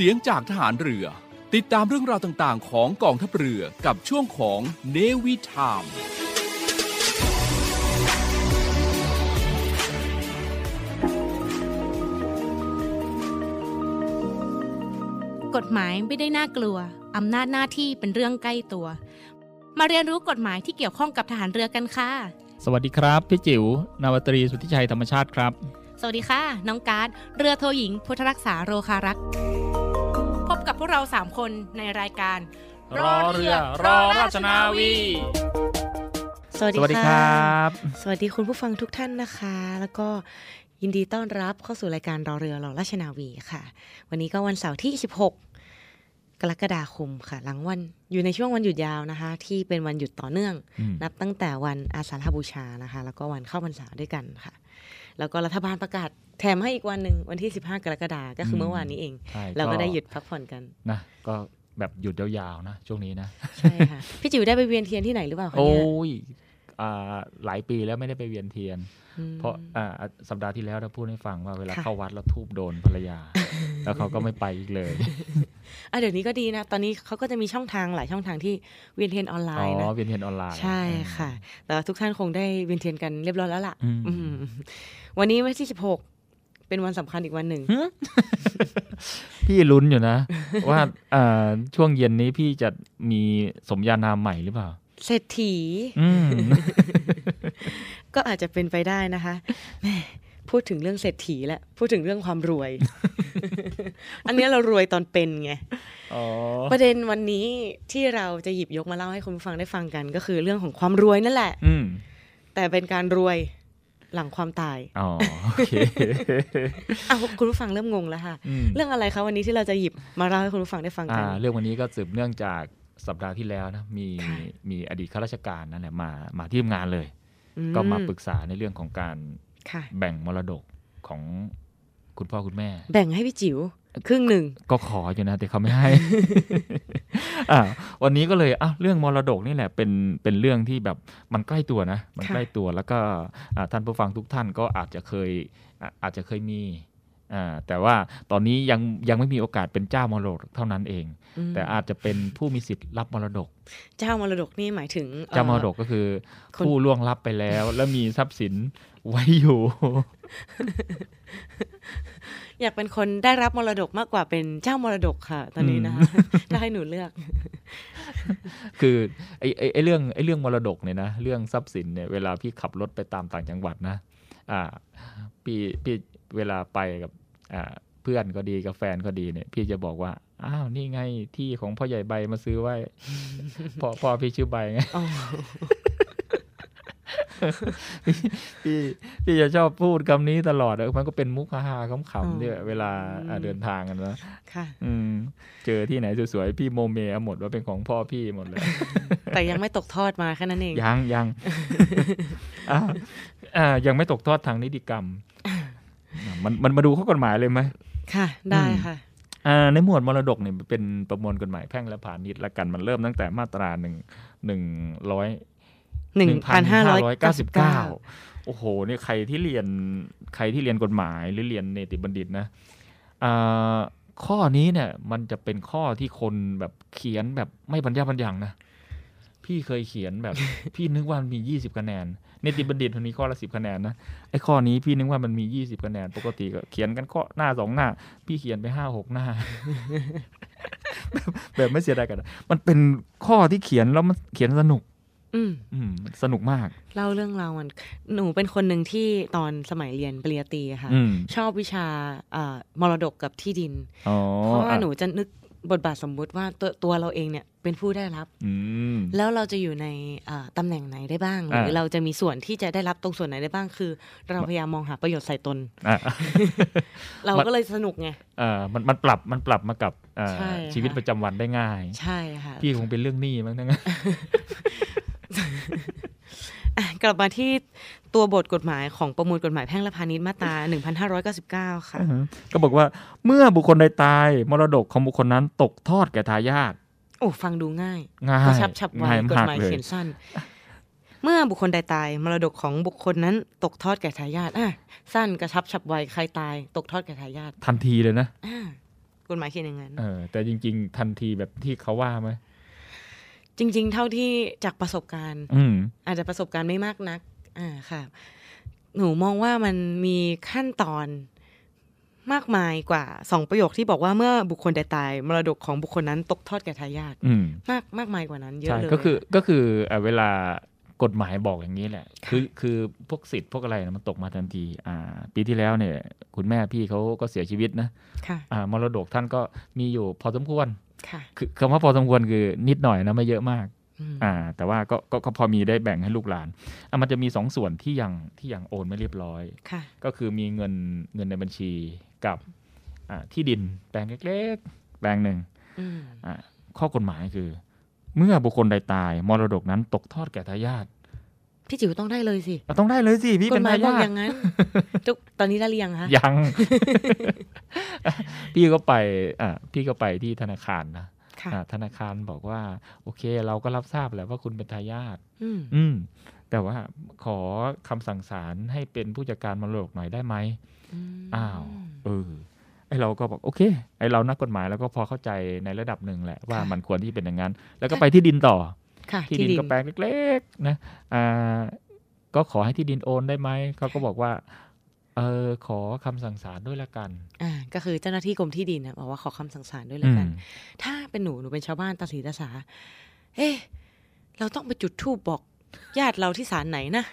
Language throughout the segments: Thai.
เสียงจากทหารเรือ ติดตามเรื่องราวต่างๆ ของกองทัพเรือกับช่วงของเนวิทามกฎหมายไม่ได้น่ากลัว อำนาจหน้าที่เป็นเรื่องใกล้ตัว มาเรียนรู้กฎหมายที่เกี่ยวข้องกับทหารเรือกันค่ะ สวัสดีครับ พี่จิว๋วนาวตรีสุทธิชัยธรรมชาติครับ สวัสดีค่ะ น้องการ์ดเรือโทหญิง พุทธรักษาโรคารักษ์ กับพวกเราสามคนในรายการ รอเรือรอราชนาวี สวัสสวัสดีดีครค่ะับ สวัสดีคุณผู้ฟังทุกท่านนะคะ แล้วก็ยินดีต้อนรับเข้าสู่รายการรอเรือรอราชนาวีค่ะ วันนี้ก็วันเสาร์ที่ 16 กรกฎาคมค่ะ หลังวันอยู่ในช่วงวันหยุดยาวนะคะ ที่เป็นวันหยุดต่อเนื่องอืมนับตั้งแต่วันอาสาฬหบูชานะคะ แล้วก็วันเข้าพรรษาด้วยกันค่ะ แล้วก็รัฐบาลประกาศแถมให้อีกวันหนึ่งวันที่ 15 กรกฎาคมก็คือเมื่อวานนี้เองใช่เราก็ได้หยุดพักผ่อนกันนะก็แบบหยุดยาวๆนะ ช่วงนี้นะ ใช่ค่ะ พี่จิ๋วได้ไปเวียนเทียนที่ไหนหรือเปล่าคะโอ้เนี่ยยอ่า หลายปีแล้วไม่ได้ไปเวียนเทียนอืมเพราะอ่าสัปดาห์ที่แล้วเราพูดให้ฟังว่าเวลาค่ะเข้าวัดแล้วธูปโดนภรรยา แล้วเขาก็ไม่ไปอีกเลยอะเดี๋ยวนี้ก็ดีนะ ตอนนี้เขาก็จะมีช่องทางหลายช่องทางที่เวียนเทียนออนไลอ๋น์นะอเวียนเทียนออนไลน์ใช่ค่ะแต่ว่าทุกท่านคงได้เวียนเทียนกันเรียบร้อยแล้วล่ะอืมอืมวันนี้วันที่16เป็นวันสำคัญอีกวันหนึ่ง พี่ลุ้นอยู่นะว่าอ่าช่วงเย็นนี้พี่จะมีสมญานามใหม่หรือเปล่า เศรษฐีอืมก็อาจจะเป็นไปได้นะคะแหม่พูดถึงเรื่องเศรษฐีแล้วพูดถึงเรื่องความรวย อันเนี้ยเรารวยตอนเป็นไงอ๋อประเด็นวันนี้ที่เราจะหยิบยกมาเล่าให้คุณผู้ฟังได้ฟังกัน ก็คือเรื่องของความรวยนั่นแหละอืมแต่เป็นการรวยหลังความตายอ๋อโอเคอ้าวคุณผู้ฟังเริ่มงงแล้วค่ะอืมเรื่องอะไรคะวันนี้ที่เราจะหยิบมาเล่าให้คุณผู้ฟังได้ฟังกัอ่านเรื่องวันนี้ก็สืบเนื่องจาก สัปดาห์ที่แล้วนะมีค่ะมีอดีตข้าราชการนั่นแหละมามาที่ทำงานเลยอืก็มาปรึกษาในเรื่องของการค่ะแบ่งมรดกของคุณพ่อคุณแม่ แบ่งให้พี่จิ๋วครึ่งหนึ่งก็ขออยู่นะแต่เขาไม่ให้อ่าวันนี้ก็เลยอะเรื่องมรดกนี่แหละเป็นเป็นเรื่องที่แบบมันใกล้ตัวนะ มันใกล้ตัวแล้วก็อ่าท่านผู้ฟังทุกท่านก็อาจจะเคยอะอาจจะเคยมีอ่า แต่ว่าตอนนี้ยังยังไม่มีโอกาสเป็นเจ้ามรดกเท่านั้นเองอืมแต่อาจจะเป็นผู้มีสิทธิ์รับมรดก เจ้ามรดกนี่หมายถึงอ่อเจ้ามรดกก็คือคนผู้ล่วงลับไปแล้ว แล้วมีทรัพย์สินไว้อยู่ อยากเป็นคนได้รับมรดกมากกว่าเป็นเจ้ามรดกค่ะ ตอนนี้นะคะถ้าให้หนูเลือก คือไอ้ไอ้ไอ้เรื่องไอ้เรื่องมรดกเนี่ยนะเรื่องทรัพย์สินเนี่ยเวลาพี่ขับรถไปตามต่างจังหวัดนะ อ่า พี่พี่ เวลาไปกับอ่าเพื่อนก็ดีกับแฟนก็ดีเนี่ย พี่จะบอกว่า อ้าวนี่ไงที่ของพ่อใหญ่ใบมาซื้อไว้พ่อพ่อพี่ชื่อใบไงอ๋อพี่พี่จะชอบพูดคำนี้ตลอดอะมันก็เป็นมุกฮาๆขำๆเนี่ยเวลาอ่าเดินทางกันนะค่ะ อืม เจอที่ไหนสวยๆพี่โมเมเอาหมดว่าเป็นของพ่อพี่หมดเลย แต่ยังไม่ตกทอดมาแค่นั้นเอง ยังยังอ่าอ่ายังไม่ตกทอดทางนิติกรรมอะ มันมันมาดูข้อกฎหมายเลยไหมค่ะ ได้อืมค่ะอ่าในหมวดมรดกเนี่ยเป็นประมวลกฎหมายแพ่งและพาณิชย์ละกันมันเริ่มตั้งแต่มาตราหนึ่งหนึ่งร้อยหนึ่งพันห้าร้อยเก้าสิบเก้าโอ้โหเนี่ยใครที่เรียนใครที่เรียนกฎหมายหรือเรียนเนติบัณฑิตนะอ่าข้อนี้เนี่ยมันจะเป็นข้อที่คนแบบเขียนแบบไม่บรรยาบรรยังนะ พี่เคยเขียนแบบ พี่นึกว่ามันมียี่สิบคะแนนเนติบัณฑิตมันมีข้อละสิบคะแนนนะไอ้ข้อนี้พี่นึกว่ามันมียี่สิบคะแนนปกติก็เขียนกันข้อหน้าสองหน้า พี่เขียนไปห้าหกหน้าแบบแบบไม่เสียดายกัน มันเป็นข้อที่เขียนแล้วมันเขียนสนุก อืมอืมสนุกมาก เล่าเรื่องราวมันหนูเป็นคนหนึ่งที่ตอนสมัยเรียนปริญญาตรีอะค่ะ อืมชอบวิชาอ่ามรดกกับที่ดิน อ๋อเพราะว่าอะหนูจะนึก บทบาทสมมุติว่าตัวตัวเราเองเนี่ยเป็นผู้ได้รับอืมแล้วเราจะอยู่ในอ่าตำแหน่งไหนได้บ้างหอ่ารือเราจะมีส่วนที่จะได้รับตรงส่วนไหนได้บ้าง คือ เราพยายามมองหาประโยชน์ใส่ตนอะเราก็เลยสนุกไงเอ่อมันมันปรับมันปรับมากับเอ่อใช่ค่ะชีวิตประจำวันได้ง่าย ใช่ค่ะพี่คงเป็นเรื่องหนี้มั้งทั้งนั้นอะ กลับมาที่ตัวบทกฎหมายของประมวลกฎหมายแพ่งและพาณิชย์มาตรา 1599 ค่ะ ก็บอกว่าเมื่อบุคคลใดตายมรดกของบุคคลนั้นตกทอดแก่ทายาทโอ้ฟังดูง่ายง่ายกระชับฉับไวง่ายกฎมากหมายเลยเขียนสั้น เมื่อบุคคลใดตายมรดกของบุคคลนั้น ตกทอดแก่ทายาทอะสั้นกระชับฉับไวใครตาย ตกทอดแก่ทายาททันทีเลยนะอ่ากฎหมายเขียนอย่างนั้นเออแต่จริง ๆ ทันทีแบบที่เขาว่าไหม จริง ๆ เท่าที่จากประสบการณ์อืมอาจจะประสบการณ์ไม่มากนัก อ่าค่ะ หนูมองว่ามันมีขั้นตอนมากมายกว่าสองประโยคที่บอกว่าเมื่อบุคคลใดตาย มรดกของบุคคลนั้นตกทอดแก่ทายาทอืมมากมากมายกว่านั้นเยอะใช่เลยก็คือก็คือเอ่อเวลา กฎหมายบอกอย่างนี้แหละค่ะคือคือพวกสิทธิ์พวกอะไรนะมันตกมาทันที อ่า ปีที่แล้วเนี่ย คุณแม่พี่เขาก็เสียชีวิตนะค่ะอ่ามรดกท่านก็มีอยู่พอสมควรค่ะคือคำว่าพอสมควรคือนิดหน่อยนะไม่เยอะมากอืมอ่า แต่ว่าก็ก็ก็พอมีได้แบ่งให้ลูกหลานอะมันจะมีสองส่วนที่ยังที่ยังโอนไม่เรียบร้อยค่ะก็คือมีเงินเงินในบัญชีกับอ่าที่ดินแปลงเล็กๆแปลงหนึ่งอืมอ่าข้อกฎหมายคือ เมื่อบุคคลใดตาย มรดกนั้นตกทอดแก่ทายาทพี่จิ๋วต้องได้เลยสิเราต้องได้เลยสิพี่กเป็ฎนหมายทาบอกยาอทย่างนั้นทุกตอนนี้ได้หรือยังคะยัง พี่ก็ไปอ่าพี่ก็ไปที่ธนาคารนะค่ะอ่าธนาคารบอกว่า โอเค เราก็รับทราบแล้วว่าคุณเป็นทายาทอืมอืมแต่ว่าขอคำสั่งศาลให้เป็นผู้จัดการมรดกหน่อยได้ไหมมอ้าวเออ ไอเราก็บอกโอเค ไอเรานักกฎหมายแล้วก็พอเข้าใจในระดับหนึ่งแหละว่ามันควรที่เป็นอย่างนั้น แล้วก็ไปที่ดินต่อค่ะที่ดินก็แปลงเล็กๆนะอ่าก็ขอให้ที่ดินโอนได้ไหมเขาก็บอกว่าเออขอคำสั่งศาลด้วยละกัน อ่าก็คือเจ้าหน้าที่กรมที่ดินนะบอกว่าขอคำสั่งศาลด้วยเลยกันอืมถ้าเป็นหนูหนูเป็นชาวบ้านตาสีตาสา เอ๊ะเราต้องไปจุดธูปบอก ญาติเราที่ศาลไหนนะ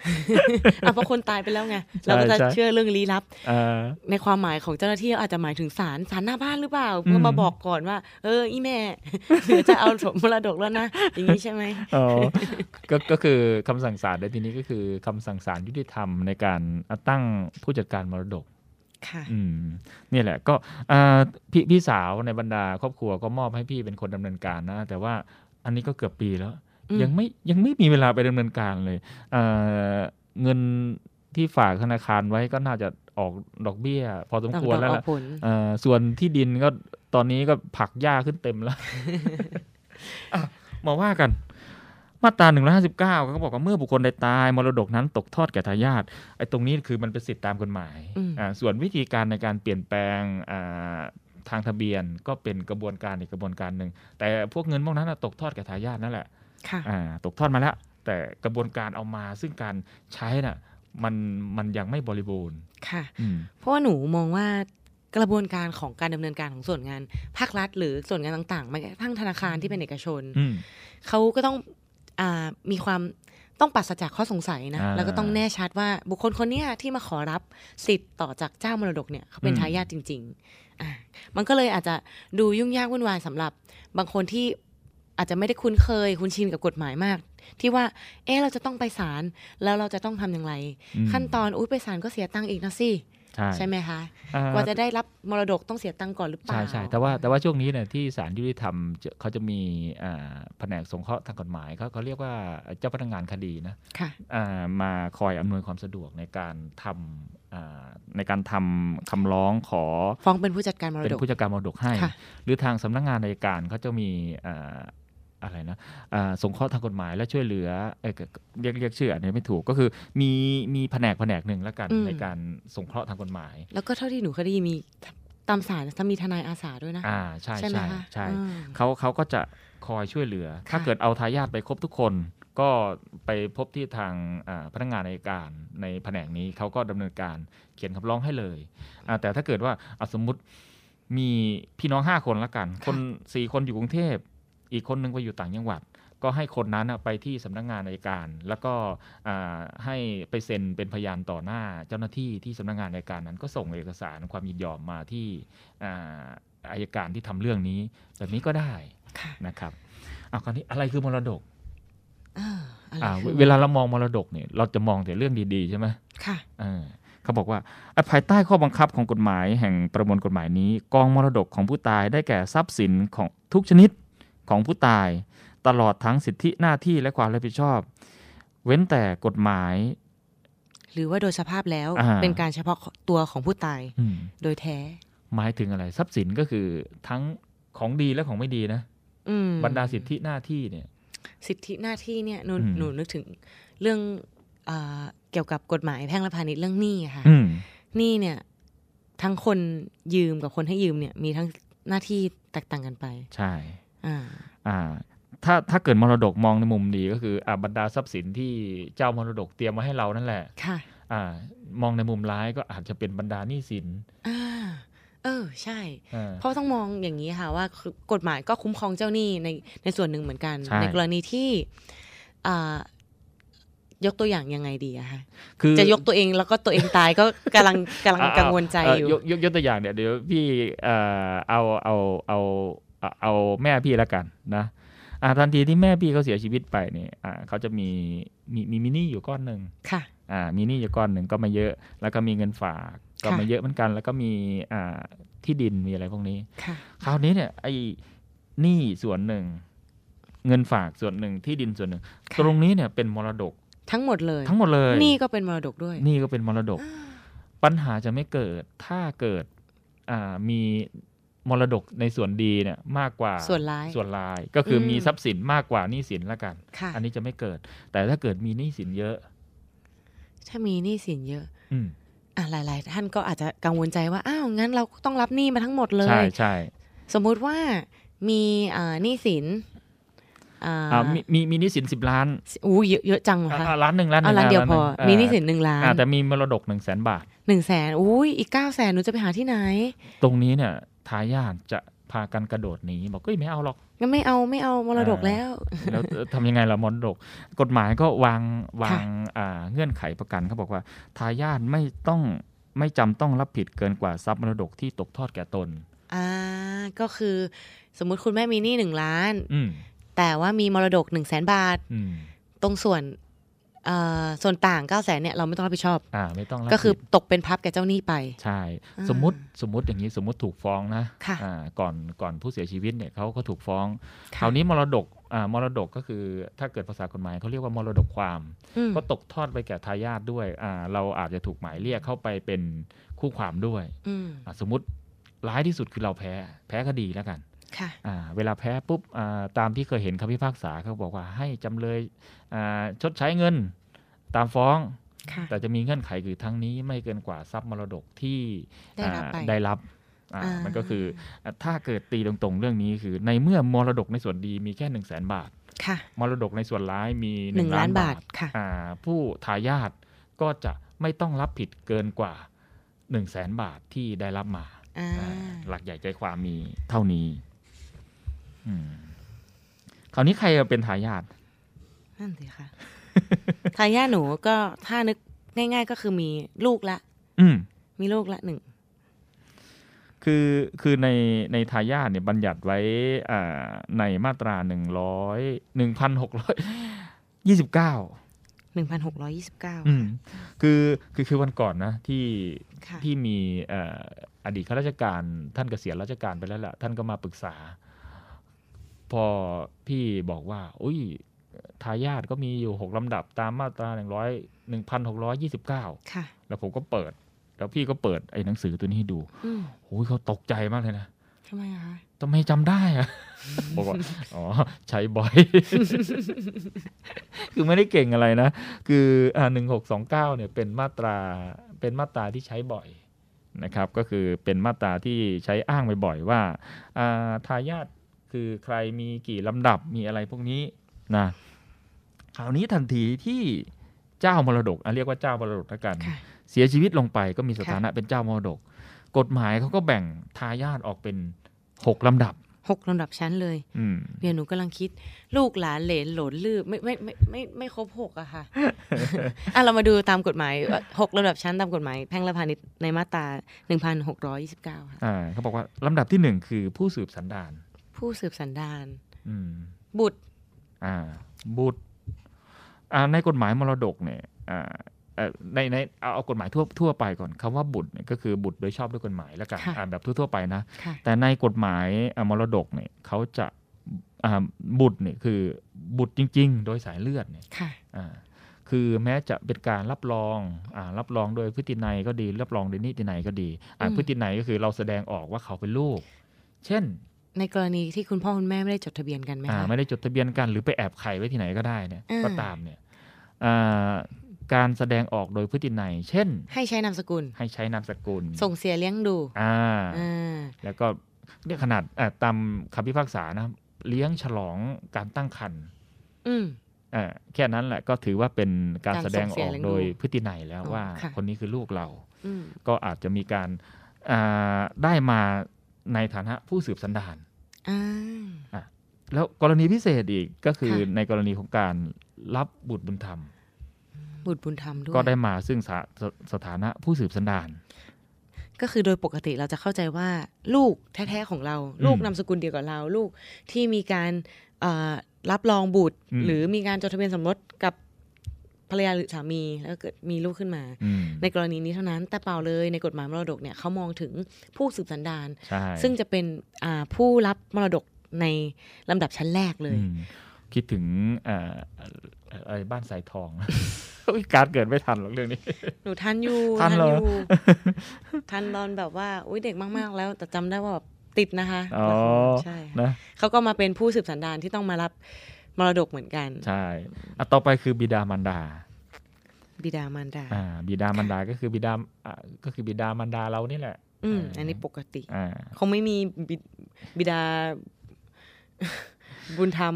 อะเพราะคนตายไปแล้วไงเราก็จะใช่เชื่อเรื่องลี้ลับเออในความหมายของเจ้าหน้าที่อาจจะหมายถึงศาลศาลหน้าบ้านหรือเปล่าอืมเพื่อมาบอกก่อนว่า เออ อีแม่เดี๋ยวจะเอาสมมรดกแล้วนะ อย่างนี้ใช่ไหมอ๋อก็ก็คือคำสั่งศาลในที่นี้ก็คือคำสั่งศาลยุติธรรมในการตั้งผู้จัดการมรดกค่ะอืมนี่แหละก็อ่าพี่พี่สาวในบรรดาครอบครัวก็มอบให้พี่เป็นคนดำเนินการนะ แต่ว่าอันนี้ก็เกือบปีแล้วอืม ยังไม่ยังไม่มีเวลาไปดำเนินการเลยเอ่อเงินที่ฝากธนาคารไว้ก็น่าจะออกดอกเบี้ย พอสมต้องควรต้องแล้วออล่ะกผลเอ่อส่วนที่ดินก็ตอนนี้ก็ผักหญ้าขึ้นเต็มแล้วอะมาว่ากัน มาตราหนึ่งร้อยห้าสิบเก้าเขาบอกว่าเมื่อบุคคลใดตายมรดกนั้นตกทอดแก่ทายาทไอ้ตรงนี้คือมันเป็นสิทธิตามกฎหมายอืมอ่าส่วนวิธีการในการเปลี่ยนแปลงอ่าทางทะเบียนก็เป็นกระบวนการอีกกระบวนการหนึ่งแต่พวกเงินพวกนั้นนะตกทอดแก่ทายาทนั่นแหละค่ะอ่า ตกทอดมาแล้ว แต่กระบวนการเอามาซึ่งการใช้น่ะมันมันยังไม่บริบูรณ์ค่ะอืมเพราะว่าหนูมองว่ากระบวนการของการดำเนินการของส่วนงานภาครัฐ หรือส่วนงานต่างๆแม้กระทั่งธนาคารที่เป็นเอกชนอืมเขาก็ต้องอามีความต้องปราศจากข้อสงสัยนะอ่าแล้วก็ต้องแน่ชัดว่าบุคคลคนเนี้ยที่มาขอรับสิทธิ์ต่อจากเจ้ามรดกเนี่ยเขาเป็นอืมทายาทจริงๆอ่ามันก็เลยอาจจะดูยุ่งยากวุ่นวายสำหรับบางคนที่ อาจจะไม่ได้คุ้นเคย คุ้นชินกับกฎหมายมาก ที่ว่า เอ๊ะเราจะต้องไปศาลแล้วเราจะต้องทำอย่างไรอืมขั้นตอนอุ้ยไปศาลก็เสียตังค์อีกนะสิใช่ใช่ไหมคะอ่กว่าจะได้รับมรดกต้องเสียตังค์ก่อนหรือเปล่าใช่ใช่แต่ว่าแต่ว่าช่วงนี้เนี่ยที่ศาลยุติธรรมจะเขาจะมีอ่าแผนกสงเคราะห์ทางกฎหมายเขาเขาเรียกว่าเจ้าพนักงานคดีนะค่ะอ่ามาคอยอำนวยความสะดวกในการทำอ่าในการทำคำร้องขอฟ้องเป็นผู้จัดการมรเป็นดกผู้จัดการมรดกให้ค่ะหรือทางสำนักงานอัยการเขาจะมี อ่าอะไรนะอ่าสงเคราะห์ทางกฎหมายและช่วยเหลือเอ้ยเรียกเรียกชื่ออันนี้ไม่ถูกก็คือมีมีแผนกแผนกหนึ่งแล้วกันอืมในการสงเคราะห์ทางกฎหมาย แล้วก็เท่าที่หนูเคยได้ยินมีตามศาลจะมีทนายอาสาด้วยนะอ่าใช่ใช่ไหมใช่คะใช่อืมเขาเขาก็จะคอยช่วยเหลือ ถ้าค่ะเกิดเอาทายาทไปครบทุกคนก็ไปพบที่ทางอ่าพนักงานในการในแผนกนี้เขาก็ดำเนินการเขียนคำร้องให้เลยอ่าแต่ถ้าเกิดว่าอะสมมุติมีพี่น้องห้าคนละกัน คนสี่คนอยู่กรุงเทพ อีกคนนึงไปอยู่ต่างจังหวัด ก็ให้คนนั้นน่ะไปที่สำนักงานอัยการ แล้วก็อ่าให้ไปเซ็นเป็นพยานต่อหน้าเจ้าหน้าที่ที่สำนักงานอัยการนั้นก็ส่งเอกสารความยินยอมมาที่อ่าอายการที่ทำเรื่องนี้ แบบนี้ก็ได้ค่ะนะครับเอาคราวนี้อะไรคือมรดกเอออะไรอ่าคือเวลาเรามองมรดกเนี่ยเราจะมองแต่เรื่องดีๆใช่ไหมค่ะเออเขาบอกว่าอะภายใต้ข้อบังคับของกฎหมายแห่งประมวลกฎหมายนี้ กองมรดกของผู้ตายได้แก่ทรัพย์สินของทุกชนิด ของผู้ตาย ตลอดทั้งสิทธิหน้าที่และความรับผิดชอบ เว้นแต่กฎหมาย หรือว่าโดยสภาพแล้วอ่าเป็นการเฉพาะตัวของผู้ตายอืมโดยแท้ หมายถึงอะไรทรัพย์สินก็คือทั้งของดีและของไม่ดีนะอืมบรรดาสิทธิหน้าที่เนี่ย สิทธิหน้าที่เนี่ยหนูอืมหนูนึกถึงเรื่องอ่าเกี่ยวกับกฎหมายแพ่งและพาณิชย์เรื่องหนี้อะค่ะอืมหนี้เนี่ย ทั้งคนยืมกับคนให้ยืมเนี่ย มีทั้งหน้าที่แตกต่างกันไป ใช่ อ่าอ่าถ้าถ้าเกิดมรดกมองในมุมดีก็คืออ่าบรรดาทรัพย์สินที่เจ้ามรดกเตรียมมาให้เรานั่นแหละค่ะอ่ามองในมุมร้ายก็อาจจะเป็นบรรดาหนี้สินอ่าเออใช่เออเพราะต้องมองอย่างนี้ค่ะว่าคือกฎหมายก็คุ้มครองเจ้าหนี้ในในส่วนหนึ่งเหมือนกันใช่ในกรณีที่อ่ายกตัวอย่างยังไงดีอะคะคือจะยกตัวเองแล้วก็ตัวเองตายก็กำลังกำลังอ่ากังวลใจเอยู่ยกยกยกตัวอย่างเนี่ยเดี๋ยวพี่เอ่อเอาเอาเอา เอาเอาแม่พี่แล้วกันนะอ่าทันทีที่แม่พี่เขาเสียชีวิตไปเนี่ยอ่าเขาจะมีมีมีมินี่อยู่ก้อนหนึ่งค่ะอ่ามีหนี้อยู่ก้อนหนึ่งก็ไม่เยอะ แล้วก็มีเงินฝากก็ค่ะไม่เยอะเหมือนกัน แล้วก็มีอ่าที่ดินมีอะไรพวกนี้ค่ะคราวนี้เนี่ยไอ้หนี้ส่วนหนึ่ง เงินฝากส่วนหนึ่งที่ดินส่วนหนึ่งค่ะตรงนี้เนี่ยเป็นมรดกทั้งหมดเลย ทั้งหมดเลยนี่ก็เป็นมรดกด้วยหนี่ก็เป็นมรดก ปัญหาจะไม่เกิดถ้าเกิดอ่ามี มรดกในส่วนดีเนี่ยมากกว่าส่วนร้ายส่วนลาย ก็คืออมมีทรัพย์สินมากกว่าหนี้สินละกันค่ะอันนี้จะไม่เกิด แต่ถ้าเกิดมีหนี้สินเยอะ ถ้ามีหนี้สินเยอะ อืมอะหลาย ๆ ท่านก็อาจจะกังวลใจว่าอ้าวงั้นเราต้องรับหนี้มาทั้งหมดเลใช่ยใช่สมมุติว่ามีอ่าหนี้สินอ่าอ่ามีมีมีหนี้สินสิบล้านอู้เยอะเยอะจังเหรออ่าคะอ่าล้านหนึ่งล้านหเอานึ่งล้านเดียวพอล้ามีงหนี้สินหนึ่งล้านอ่าแต่มีมรดกหนึ่งแสนบาทหนึ่งแสนอุ้ยอีกเก้าแสนหนูจะไปหาที่ไหน ตรงนี้เนี่ย ทายาทจะพากันกระโดดหนีบอกก็ไม่เอาหรอกงั้นไม่เอาไม่เอามรดกอ่าแล้วแล้วทำยังไงล่ะมรดก กฎหมายก็วางวาค่ะงอ่าเงื่อนไขประกันเขาบอกว่า ทายาทไม่ต้องไม่จำต้องรับผิดเกินกว่าทรัพย์มรดกที่ตกทอดแก่ตนอ่าก็คือสมมุติคุณแม่มีหนี้หนึ่งล้านอืมแต่ว่ามีมรดกหนึ่งแสนบาทอืมตรงส่วนเอ่อ ส่วนต่างเก้าแสนเนี่ยเราไม่ต้องรับผิดชอบอ่าไม่ต้องรับก็คือผิดตกเป็นพับแก่เจ้าหนี้ไป ใช่อ่าสมมติสมมติอย่างนี้สมมติถูกฟ้องนะค่ะอ่าก่อนก่อนผู้เสียชีวิตเนี่ยเขาก็ถูกฟ้องค่ะคราวนี้มรดกอ่ามรดกก็คือถ้าเกิดภาษากฎหมายเขาเรียกว่ามรดกความอืมก็ตกทอดไปแก่ทายาทด้วยอ่าเราอาจจะถูกหมายเรียกเข้าไปเป็นคู่ความด้วยอืมอ่าสมมติร้ายที่สุดคือเราแพ้แพ้คดีแล้วกันค่ะอ่าเวลาแพ้ปุ๊บอ่าตามที่เคยเห็นคำพิพากษาเขาบอกว่าให้จำเลยอ่าชดใช้เงิน ตามฟ้องค่ะแต่จะมีเงื่อนไขคือทั้งนี้ไม่เกินกว่าทรัพย์มรดกที่ได้รับอ่าไปได้รับอ่าอ่ามัมันก็คืออ่าถ้าเกิดตีตรงๆ เรื่องนี้คือ ในเมื่อมรดกในส่วนดีมีแค่หนึ่งแสนบาทค่ะมรดกในส่วนร้ายมีหหนึ่นึ่งงล้าล้านนบาบาททค่ะอ่าผู้ทายาทก็จะไม่ต้องรับผิดเกินกว่าหนึ่งแสนบาทที่ได้รับมาอ่าอ่าหลักใหญ่ใจความมีเท่านี้อืมคราวนี้ใครจะเป็นทายาทนั่นสิค่ะ ทายาทหนูก็ถ้านึกง่าย ๆ ก็คือมีลูกละ อืมมีลูกละหนึ่งคือคือในในทายาทเนี่ยบัญญัติไว้อ่าในมาตราหนึ่งร้อยหนึ่งพันหกร้อยยี่สิบเก้าหนึ่งพันหกร้อยี่สิบเก้าอืมคือคือคือวันก่อนนะที่ค่ะที่มีเอ่ออดีตข้าราชการท่านเกษียณราชการไปแล้วแหละท่านก็มาปรึกษา พอพี่บอกว่า อุ้ย ทายาทก็มีอยู่หกลำดับตามมาตราหนึ่งร้อยหนึ่งพันหกร้อยยี่สิบเก้าค่ะ แล้วผมก็เปิด แล้วพี่ก็เปิดไอ้หนังสือตัวนี้ให้ดูอืมโอ้ยเขาตกใจมากเลยนะทำไมอะคะทำไมจำได้อะบอกว่าอ๋อ ใช้บ่อย คือไม่ได้เก่งอะไรนะ คืออ่าหนึ่งหกสองเก้าเนี่ยเป็นมาตราเป็นมาตราที่ใช้บ่อยนะครับ ก็คือเป็นมาตราที่ใช้อ้างบ่อยๆว่าอ่าทายาทคือใครมีกี่ลำดับมีอะไรพวกนี้นะ คราวนี้ทันทีที่เจ้ามรดกอะเรียกว่าเจ้ามรดกแล้วกันค่ะเสียชีวิตลงไปก็มีสถานะเป็นเจ้ามรดก กฎหมายเขาก็แบ่งทายาทออกเป็นหกลำดับหกลำดับชั้นเลยอืมเดี๋ยวหนูกำลังคิด ลูกหลานเหลนโหลนลืบไม่ไม่ไม่ไม่ไม่ครบหกอะค่ะอะ เรามาดูตามกฎหมายว่าหกลำดับชั้นตามกฎหมายแพ่งและพาณิชย์ในมาตราหนึ่งพันหกร้อยยี่สิบเก้าค่ะอ่าเขาบอกว่าลำดับที่หนึ่งคือผู้สืบสันดาน ผู้สืบสันดานอืมบุตร อ่า บุตรอ่า ในกฎหมายมรดกเนี่ยอ่าเอ่อในในเอาเอากฎหมายทั่วทั่วไปก่อนคำว่าบุตรเนี่ยก็คือบุตรโดยชอบด้วยกฎหมายแล้วกันค่ะอ่าแบบทั่วๆไปนะค่ะแต่ในกฎหมายอ่ามรดกเนี่ยเขาจะอ่าบุตรเนี่ยคือบุตรจริง ๆ โดยสายเลือดเนี่ยค่ะอ่าคือแม้จะเป็นการรับรองอ่ารับรองโดยพฤตินัยก็ดี รับรองโดยนิตินัยก็ดีอ่าอืมพฤตินัยก็คือเราแสดงออกว่าเขาเป็นลูก เช่น ในกรณีที่คุณพ่อคุณแม่ไม่ได้จดทะเบียนกันไหมอ่าคะไม่ได้จดทะเบียนกันหรือไปแอบไข่ไว้ที่ไหนก็ได้เนี่ยอ่าก็ตามเนี่ยอ่าการแสดงออกโดยพฤตินัย เช่น ให้ใช้นามสกุล ให้ใช้นามสกุล ส่งเสียเลี้ยงดูอ่าอ่าแล้วก็เนี่ยขนาดอ่าตามคำพิพากษานะเลี้ยงฉลองการตั้งครรภ์อืมอ่าแค่นั้นแหละก็ถือว่าเป็นการการแสดงส่งเสีอยอกเลี้ยงดูโดยพฤตินัยแล้วอ๋อว่าค่ะคนนี้คือลูกเราอืมก็อาจจะมีการอ่าได้มา ในฐานะผู้สืบสันดานอ่าแล้วกรณีพิเศษอีกก็คือค่ะในกรณีของการรับบุตรบุญธรรม บุตรบุญธรรมด้วยก็ได้มาซึ่งสาสสถานะผู้สืบสันดาน ก็คือโดยปกติเราจะเข้าใจว่าลูกแท้ๆของเราอืมลูกนามสกุลเดียวกับเรา ลูกที่มีการเอ่อรับรองบุตรอืมหรือมีการจดทะเบียนสมรสกับ ภรรยาหรือสามีแล้วเกิดมีลูกขึ้นมาอืมในกรณีนี้เท่านั้น แต่เปล่าเลยในกฎหมายมรดกเนี่ยเขามองถึงผู้สืบสันดานใช่ซึ่งจะเป็นอ่าผู้รับมรดกในลำดับชั้นแรกเลยอืมคิดถึงเอ่ออะไรบ้านสายทองอุ๊ยการดเกิดไม่ทันหรอกเรื่องนี้ หนูทันอยู่ทันเหรออยู่ทันตอนแบบว่าอุ้ยเด็กมาก ๆ แล้วแต่จำได้ว่าแบบติดนะคะอ๋อใช่ค่ะนะเขาก็มาเป็นผู้สืบสันดานที่ต้องมารับ มรดกเหมือนกันใช่อะต่อไปคือบิดามารดา บิดามารดาอ่าบิดามารดาก็คือบิดาอ่าก็คือบิดามารดาเรานี่แหละ อืมอ่าอันนี้ปกติอ่าคงไม่มีบิบิดาบุญธรรม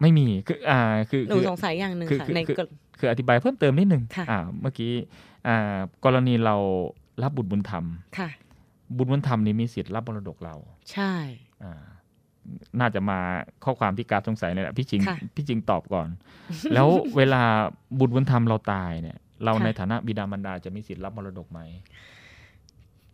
ไม่มีคืออ่าคือหนูคือสงสัยอย่างหนึ่งคือค่ะคือในคือกฎคืออธิบายเพิ่มเติมนิดหนึ่งค่ะอ่าเมื่อกี้อ่ากรณีเรารับบุตรบุญธรรมค่ะ บุตรบุญธรรมนี่มีสิทธิ์รับมรดกเรา ใช่อ่า น่าจะมาข้อความที่การดสงสัยนี่แหละพี่จริงค่ะพี่จริงตอบก่อน แล้วเวลาบุตรบุญธรรมเราตายเนี่ย เราค่ะในฐานะบิดามารดาจะมีสิทธิ์รับมรดกไหม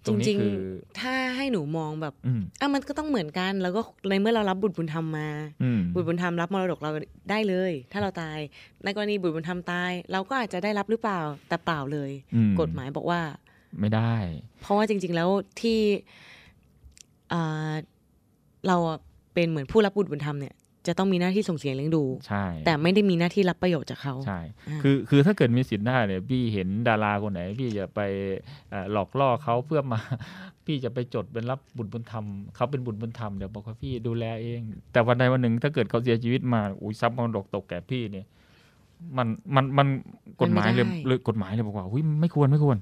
จริงคือๆถ้าให้หนูมองแบบอืมอะมันก็ต้องเหมือนกัน แล้วก็ในเมื่อเรารับบุตรบุญธรรมมาอืมบุตรบุญธรรมรับมรดกเราได้เลย ถ้าเราตาย ในกรณีบุตรบุญธรรมตาย เราก็อาจจะได้รับหรือเปล่า แต่เปล่าเลยอืกฎหมายบอกว่า ไม่ได้ เพราะว่าจริง ๆ แล้วที่อ่าเราอะ เป็นเหมือนผู้รับบุตรบุญธรรมเนี่ยจะต้องมีหน้าที่ส่งเสียเลี้ยงดูใช่แต่ไม่ได้มีหน้าที่รับประโยชน์จากเขาใช่อ่าคือคือถ้าเกิดมีสิทธิ์ได้เนี่ยพี่เห็นดาราคนไหน พี่จะไปเอ่อหลอกล่อเขาเพื่อมา พี่จะไปจดเป็นรับบุตรบุญธรรมเขาเป็นบุตรบุญธรรมเดี๋ยวบอกว่าพี่ดูแลเอง แต่วันใดวันหนึ่งถ้าเกิดเขาเสียชีวิตมาอุ้ยทรัพย์มรดกตกแก่พี่เนี่ย มันมันมันกฎหมายเลยเลยกฎหมายเลยบอกว่าอุ้ยไม่ควรไม่ควร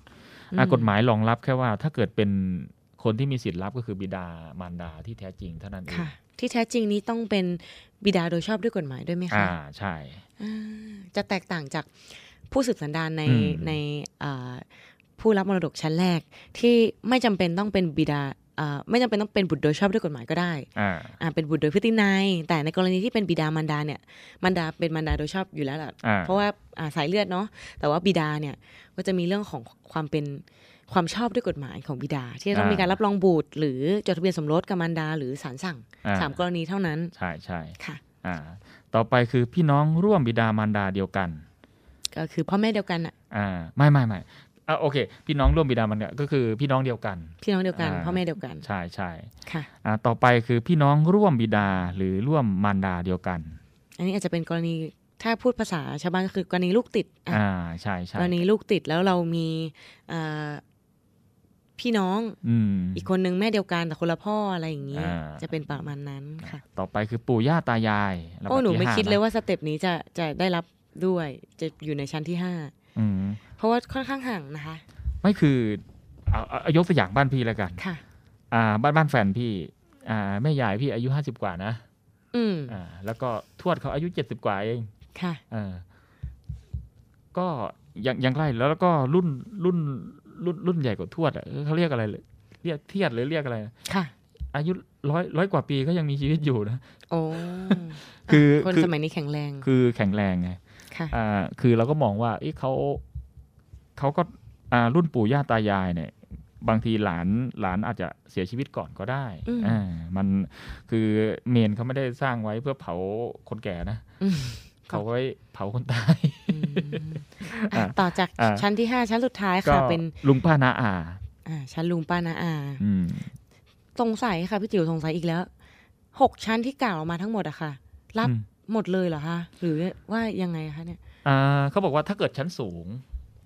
อะกฎหมายรองรับแค่ว่า ถ้าเกิดเป็นคนที่มีสิทธิ์รับก็คือบิดามารดาที่แท้จริงเท่านั้นเองค่ะ ที่แท้จริงนี้ต้องเป็นบิดาโดยชอบด้วยกฎหมายด้วยไหมคะอ่าใช่อ่าจะแตกต่างจากผู้สืบสันดานในอืมในอ่าผู้รับมรดกชั้นแรกที่ไม่จำเป็นต้องเป็นบิดาอ่าไม่จำเป็นต้องเป็นบุตรโดยชอบด้วยกฎหมายก็ได้อ่าอ่าเป็นบุตรโดยพฤตินัยแต่ในกรณีที่เป็นบิดามารดาเนี่ยมารดาเป็นมารดาโดยชอบอยู่แล้วแหละอ่าเพราะว่าอ่าสายเลือดเนาะแต่ว่าบิดาเนี่ยก็จะมีเรื่องของความเป็น ความชอบด้วยกฎหมายของบิดา ที่จะต้องมีการรับรองบุตร หรือจดทะเบียนสมรสกับมารดา หรือศาลสั่งอ่าสามกรณีเท่านั้น ใช่ใช่ค่ะอ่าต่อไปคือพี่น้องร่วมบิดามารดาเดียวกัน ก็คือพ่อแม่เดียวกันอะอ่าไม่ไม่ไม่อ่าโอเค พี่น้องร่วมบิดามารดาก็คือพี่น้องเดียวกัน พี่น้องเดียวกันอ่าพ่อแม่เดียวกัน ใช่ใช่ค่ะอ่าต่อไปคือพี่น้องร่วมบิดาหรือร่วมมารดาเดียวกัน อันนี้อาจจะเป็นกรณีถ้าพูดภาษาชาวบ้านก็คือกรณีลูกติด อะอ่าใช่ใช่กรณีลูกติดแล้วเรามีอ่า พี่น้องอืมอีกคนนึงแม่เดียวกันแต่คนละพ่ออะไรอย่างนี้อ่าจะเป็นประมาณนั้นค่ะ ต่อไปคือปู่ย่าตายายลำดับโอ้หนูที่ไม่ห้าคิดเลยนะว่าสเต็ปนี้จะจะได้รับด้วยจะอยู่ในชั้นที่ห้าอืมเพราะว่าค่อนข้างห่างนะคะ ไม่คือเอาเอาเอายกตัวอย่างบ้านพี่แล้วกันค่ะ อ่า บ้านบ้านแฟนพี่ อ่า แม่ยายพี่อายุห้าสิบกว่านะอืมอ่า แล้วก็ทวดเขาอายุเจ็ดสิบกว่าเองค่ะเออก็ยังยังไล่แล้วแล้วก็รุ่นรุ่น รุ่นรุ่นใหญ่กว่าทวดอะเออเขาเรียกอะไรเลยเรียกเทียดหรือเรียกอะไรนะค่ะ อายุร้อยร้อยกว่าปีก็ยังมีชีวิตอยู่นะโอ้คือคนคือสมัยนี้แข็งแรง คือแข็งแรงไงค่ะอ่าคือเราก็มองว่าเอ้เขาเขาก็อ่ารุ่นปู่ย่าตายายเนี่ย บางทีหลานหลานอาจจะเสียชีวิตก่อนก็ได้อืมอ่ามันคือเมนเขาไม่ได้สร้างไว้เพื่อเผาคนแก่นะอืม เขาไว้เผาคนตายอืมอะอะต่อจากอะชั้นที่ห้าชั้นสุดท้ายก็ค่ะ เป็นลุงป้านาอาอ่าชั้นลุงป้านาอาอืมสงสัยค่ะพี่จิ๋วสงสัยอีกแล้วหกชั้นที่กล่าวมาทั้งหมดอะค่ะ รับอืมหมดเลยเหรอคะหรือว่ายังไงคะเนี่ยอ่าเขาบอกว่าถ้าเกิดชั้นสูง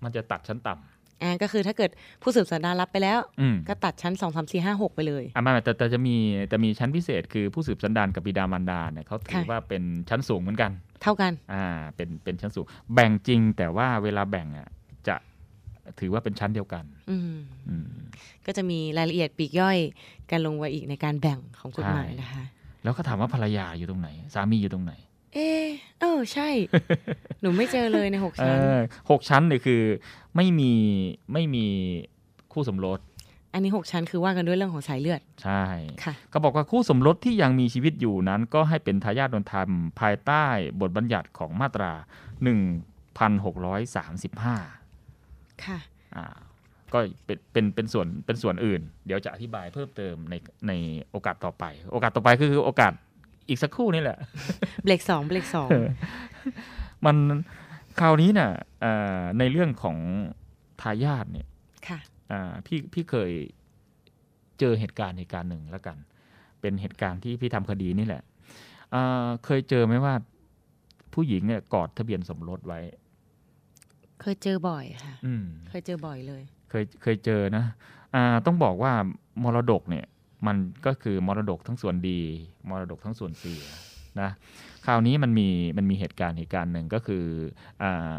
มันจะตัดชั้นต่ำ อ่าก็คือถ้าเกิดผู้สืบสันดานรับไปแล้วอืมก็ตัดชั้นสองสามสี่ห้าหกไปเลยอ่าไม่ไม่แต่แต่จะมีแต่มีชั้นพิเศษคือผู้สืบสันดานกับบิดามารดาเนี่ยเขาถือค่ะว่าเป็นชั้นสูงเหมือนกัน เท่ากันอ่าเป็นเป็นชั้นสูง แบ่งจริงแต่ว่าเวลาแบ่งอะจะถือว่าเป็นชั้นเดียวกันอืมอืมก็จะมีรายละเอียดปลีกย่อยกันลงไว้อีกในการแบ่งของกฎหมายใช่นะคะ แล้วก็ถามว่าภรรยาอยู่ตรงไหน สามีอยู่ตรงไหน เออเออใช่ หนูไม่เจอเลยในหกเอชั้นอหกชั้นเนี่ยคือไม่มีไม่มีคู่สมรส อันนี้หกชั้นคือว่ากันด้วยเรื่องของสายเลือด ใช่ค่ะก็บอกว่าคู่สมรสที่ยังมีชีวิตอยู่นั้น ก็ให้เป็นทายาทโดนธรรม ภายใต้บทบัญญัติของมาตรา 1635 ค่ะอ่าก็เป็นเป็นเป็นส่วนเป็นส่วนอื่น เดี๋ยวจะอธิบายเพิ่มเติมในในโอกาสต่อไป โอกาสต่อไปก็คือโอกาส อีกสักครู่นี่แหละ เบรกสองเบรกสองมันคราวนี้น่ะเอ่อในเรื่องของทายาทเนี่ยค่ะอ่าพี่พี่เคยเจอเหตุการณ์เหตุการณ์หนึ่งแล้วกัน เป็นเหตุการณ์ที่พี่ทำคดีนี่แหละอ่าเคยเจอไหมว่าผู้หญิงเนี่ยกอดทะเบียนสมรสไว้ เคยเจอบ่อยค่ะอืมเคยเจอบ่อยเลย เคยเคยเจอนะอ่าต้องบอกว่ามรดกเนี่ย มันก็คือมรดกทั้งส่วนดี มรดกทั้งส่วนเสียนะคราวนี้มันมีมันมีเหตุการณ์เหตุการณ์หนึ่งก็คืออ่า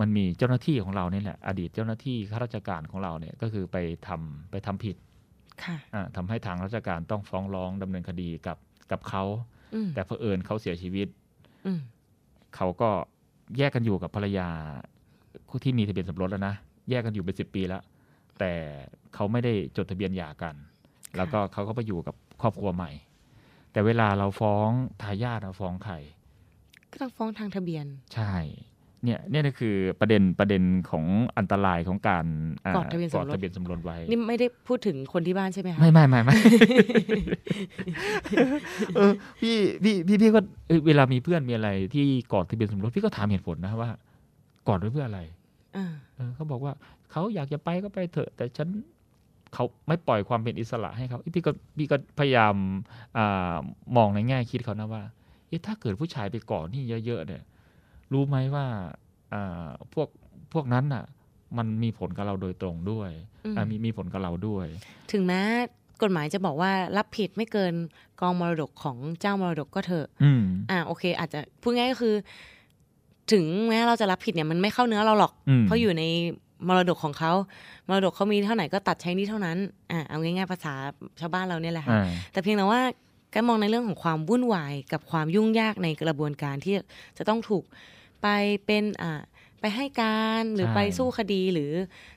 มันมีเจ้าหน้าที่ของเราเนี่ยแหละอดีตเจ้าหน้าที่ข้าราชการของเราเนี่ยก็คือไปทำไปทำผิดค่ะอ่าทำให้ทางราชการต้องฟ้องร้องดำเนินคดีกับกับเขาอืมแต่เผอิญเขาเสียชีวิตอืมเขาก็แยกกันอยู่กับภรรยาที่มีทะเบียนสมรสแล้วนะแยกกันอยู่เป็นสิบปีแล้ว แต่เขาไม่ได้จดทะเบียนหย่ากัน แล้วก็เขาก็ไปอยู่กับครอบครัวใหม่ แต่เวลาเราฟ้องทายาทเราฟ้องใครก็ต้องฟ้องทางทะเบียน ใช่ เนี่ยเนี่ยก็คือประเด็นประเด็นของอันตรายของการากอดทะเบียนสมรสกอดทะเบียนสมรสไว้ นี่ไม่ได้พูดถึงคนที่บ้านใช่ไหมคะไม่ไม่ไม่ไม่เออพี่พี่พี่พี่ก็เอ้ยเวลามีเพื่อนมีอะไรที่กอดทะเบียนสมรสพี่ก็ถามเหตุผลนะว่ากอดไว้เพื่ออะไรอ่าเออเขาบอกว่าเขาอยากจะไปก็ไปเถอะ แต่ฉัน เขาไม่ปล่อยความเป็นอิสระให้เขาเอ้ยพี่ก็พี่ก็พยายามอามองในแง่คิดเขานะว่าเอ๊ะถ้าเกิดผู้ชายไปกอดนี่เยอะๆเนี่ย รู้ไหมว่าอ่าพวกพวกนั้นน่ะ มันมีผลกับเราโดยตรงด้วยอืมอ่ามีมีผลกับเราด้วย ถึงแม้กฎหมายจะบอกว่ารับผิดไม่เกินกองมรดกของเจ้ามรดกก็เถอะอืมอ่าโอเค อาจจะพูดง่ายก็คือ ถึงแม้เราจะรับผิดเนี่ยมันไม่เข้าเนื้อเราหรอกอืมเพราะอยู่ใน มรดกของเขามรดกเขามีเท่าไหร่ก็ตัดใช้หนี่เท่านั้นอ่าเอาง่ายๆภาษาชาวบ้านเราเนี่ยแหละค่ะอ่าแต่เพียงแต่ว่าการมองในเรื่องของความวุ่นวายกับความยุ่งยากในกระบวนการที่จะต้องถูกไปเป็นอ่าไปให้การหรือใช่ไปสู้คดีหรือ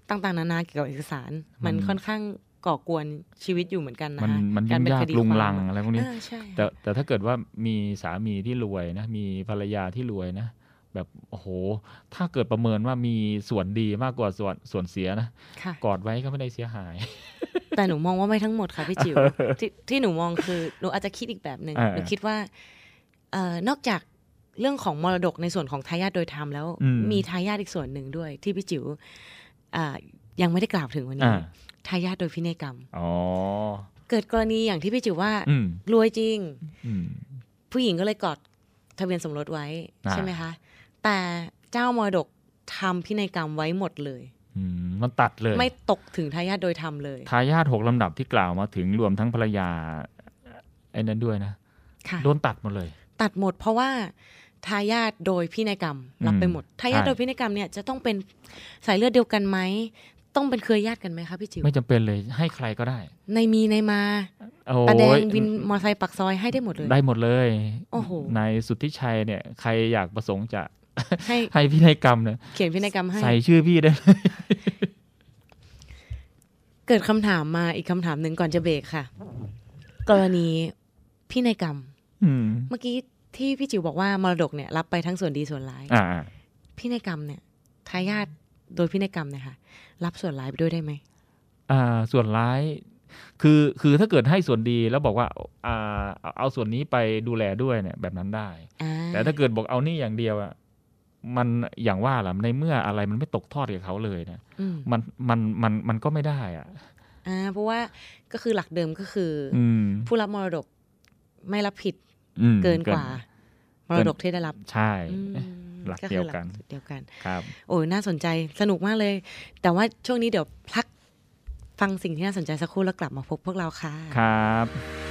ต่างๆ นานาเกี่ยวกับเอกสารมันมันค่อนข้างก่อกวนชีวิตอยู่เหมือนกันนะมันคะมันกายุ่รงเป็นยากคดีลุงความลังอะอะไรพวกนี้อ่าใช่แต่แต่ถ้าเกิดว่ามีสามีที่รวยนะมีภรรยาที่รวยนะ แบบโอ้โห ถ้าเกิดประเมินว่ามีส่วนดีมากกว่าส่วนส่วนเสียนะค่ะกอดไว้ก็ไม่ได้เสียหาย แต่หนูมองว่าไม่ทั้งหมดค่ะพี่จิ๋วที่ที่หนูมองคือหนูอาจจะคิดอีกแบบหนึ่งอ่าหนูคิดว่าเอ่อนอกจากเรื่องของมรดกในส่วนของทายาทโดยธรรมแล้วอืมมีทายาทอีกส่วนหนึ่งด้วย ที่พี่จิ๋วอ่ายังไม่ได้กล่าวถึงวันนี้อ่าทายาทโดยพินัยกรรมอ๋อเกิดกรณีอย่างที่พี่จิ๋วว่าอืมรวยจริงอืมผู้หญิงก็เลยกอดทะเบียนสมรสไว้อ่าใช่ไหมคะ แต่เจ้ามรดกทำพินัยกรรมไว้หมดเลยอืมมันตัดเลย ไม่ตกถึงทายาทโดยธรรมเลย ทายาทหกลำดับที่กล่าวมาถึงรวมทั้งภรรยาไอ้นั้นด้วยนะค่ะโดนตัดหมดเลย ตัดหมดเพราะว่าทายาทโดยพินัยกรรมรับไปหมดทายาทใช่โดยพินัยกรรมเนี่ยจะต้องเป็นสายเลือดเดียวกันไหมต้องเป็นเครือญาติกันไหมคะพี่จิ๋วไม่จำเป็นเลยให้ใครก็ได้ ในมีในมาโอ้ตาแดงยวินมอเตอร์ไซค์ปักซอยให้ได้หมดเลย ได้หมดเลย โอ้โหนายสุทธิชัยเนี่ย ใครอยากประสงค์จะ ให้ให้พินัยกรรมเนี่ยเขียนพินัยกรรมให้ ใส่ชื่อพี่ได้เกิดคำถามมาอีกคำถามหนึ่งก่อนจะเบรกค่ะ กรณีพินัยกรรมอืมเมื่อกี้ที่พี่จิ๋วบอกว่ามรดกเนี่ย รับไปทั้งส่วนดีส่วนร้ายอ่าพินัยกรรมเนี่ยทายาทโดยพินัยกรรมเนี่ยค่ะ รับส่วนร้ายไปด้วยได้ไหมอ่า ส่วนร้ายคือคือถ้าเกิดให้ส่วนดีแล้วบอกว่าอ่าเอาเอาส่วนนี้ไปดูแลด้วยเนี่ย แบบนั้นได้อ่าแต่ถ้าเกิดบอกเอานี่อย่างเดียวอะ มันอย่างว่าล่ะในเมื่ออะไรมันไม่ตกทอดกับเขาเลยเนะอืมมันมันมันมันก็ไม่ได้อะอ่าเพราะว่าก็คือหลักเดิมก็คือออืมผู้รับมรดกไม่รับผิดอืมเกินกว่ามรดกที่ได้รับใช่อืมหลักคือเดียวกันเดียวกันครับ โอ้ยน่าสนใจสนุกมากเลย แต่ว่าช่วงนี้เดี๋ยวพักฟังสิ่งที่น่าสนใจสักครู่แล้วกลับมาพบพวกเราค่ะครับ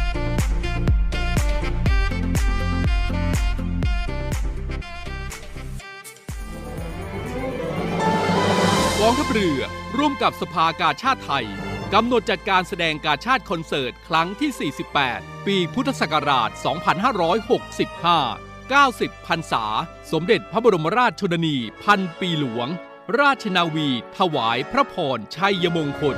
องทัพเรือ ร่วมกับสภากาชาติไทยกำหนดจัดการแสดงกาชาติคอนเสิร์ต ครั้งที่ 48 ปีพุทธศักราช 2565 90พรรษา สมเด็จพระบรมราชชนนี พันปีหลวง ราชนาวี ถวายพระพรชัยมงคล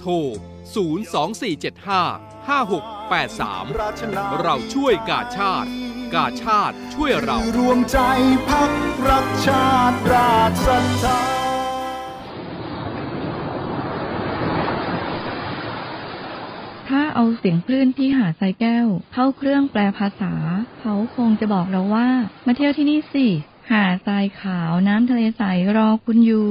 โทร 02475 5683 เราช่วยกาชาติ กาชาติช่วยเรา รวมใจพักรักชาติราชศรัทธาถ้าเอาเสียงคลื่นที่หาดทรายแก้ว เข้าเครื่องแปลภาษา เขาคงจะบอกเราว่า มาเที่ยวที่นี่สิ หาดทรายขาวน้ำทะเลใสรอคุณอยู่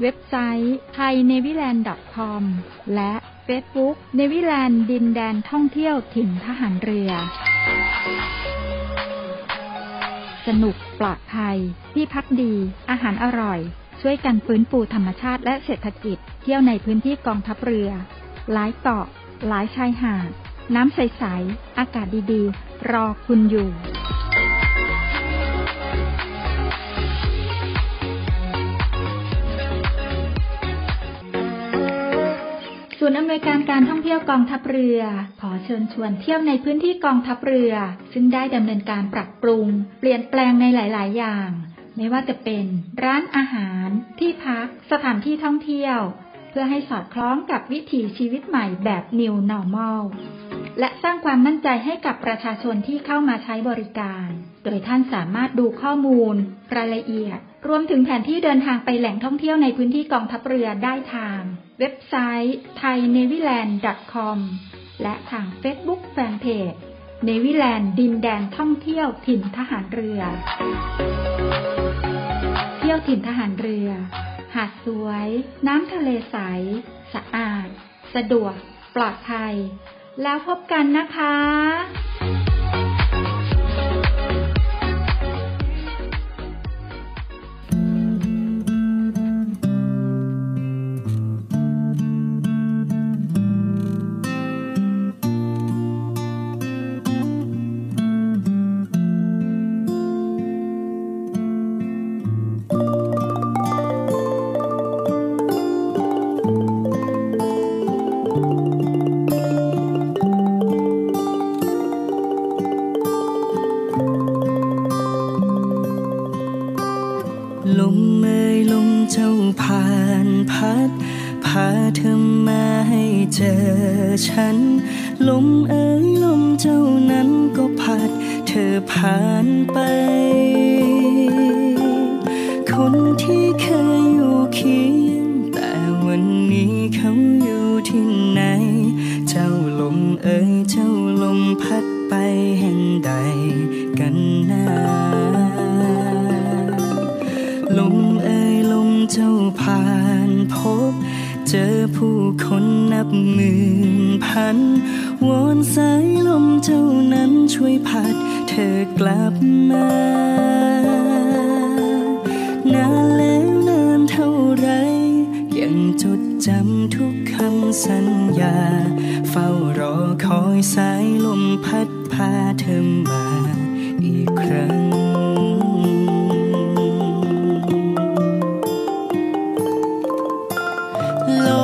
เว็บไซต์ thainewiland.com และ Facebook เนวิแลนด์ดินแดนท่องเที่ยวถิ่นทหารเรือ สนุกปลอดภัย ที่พักดี อาหารอร่อย ช่วยกันฟื้นฟูธรรมชาติและเศรษฐกิจ เที่ยวในพื้นที่กองทัพเรือ หลายเกาะ หลายชายหาด น้ำใส ๆ อากาศดี ๆ รอคุณอยู่ ศูนย์อำนวยการการท่องเที่ยวกองทัพเรือ ขอเชิญชวนเที่ยวในพื้นที่กองทัพเรือ ซึ่งได้ดำเนินการปรับปรุง เปลี่ยนแปลงในหลาย ๆ อย่าง ไม่ว่าจะเป็น ร้านอาหาร ที่พัก สถานที่ท่องเที่ยว เพื่อให้สอดคล้องกับวิถีชีวิตใหม่แบบ New Normal และสร้างความมั่นใจให้กับประชาชนที่เข้ามาใช้บริการ โดยท่านสามารถดูข้อมูล รายละเอียด รวมถึงแผนที่เดินทางไปแหล่งท่องเที่ยวในพื้นที่กองทัพเรือได้ทาง เว็บไซต์ thainewiland.com และทาง Facebook Fanpage เนวิแลนด์ดินแดนท่องเที่ยวถิ่นทหารเรือ เที่ยวถิ่นทหารเรือ หาดสวย น้ำทะเลใส สะอาด สะดวก ปลอดภัย แล้วพบกันนะคะ ล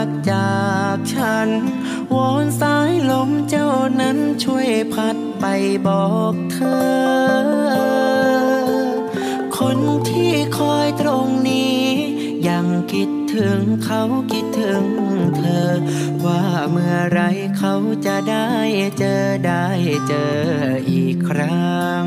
ำรักจากฉัน วอนสายลมเจ้านั้นช่วยพัดไปบอกเธอ คนที่คอยตรงนี้ ยังคิดถึงเขาคิดถึงเธอ ว่าเมื่อไรเขาจะได้เจอได้เจออีกครั้ง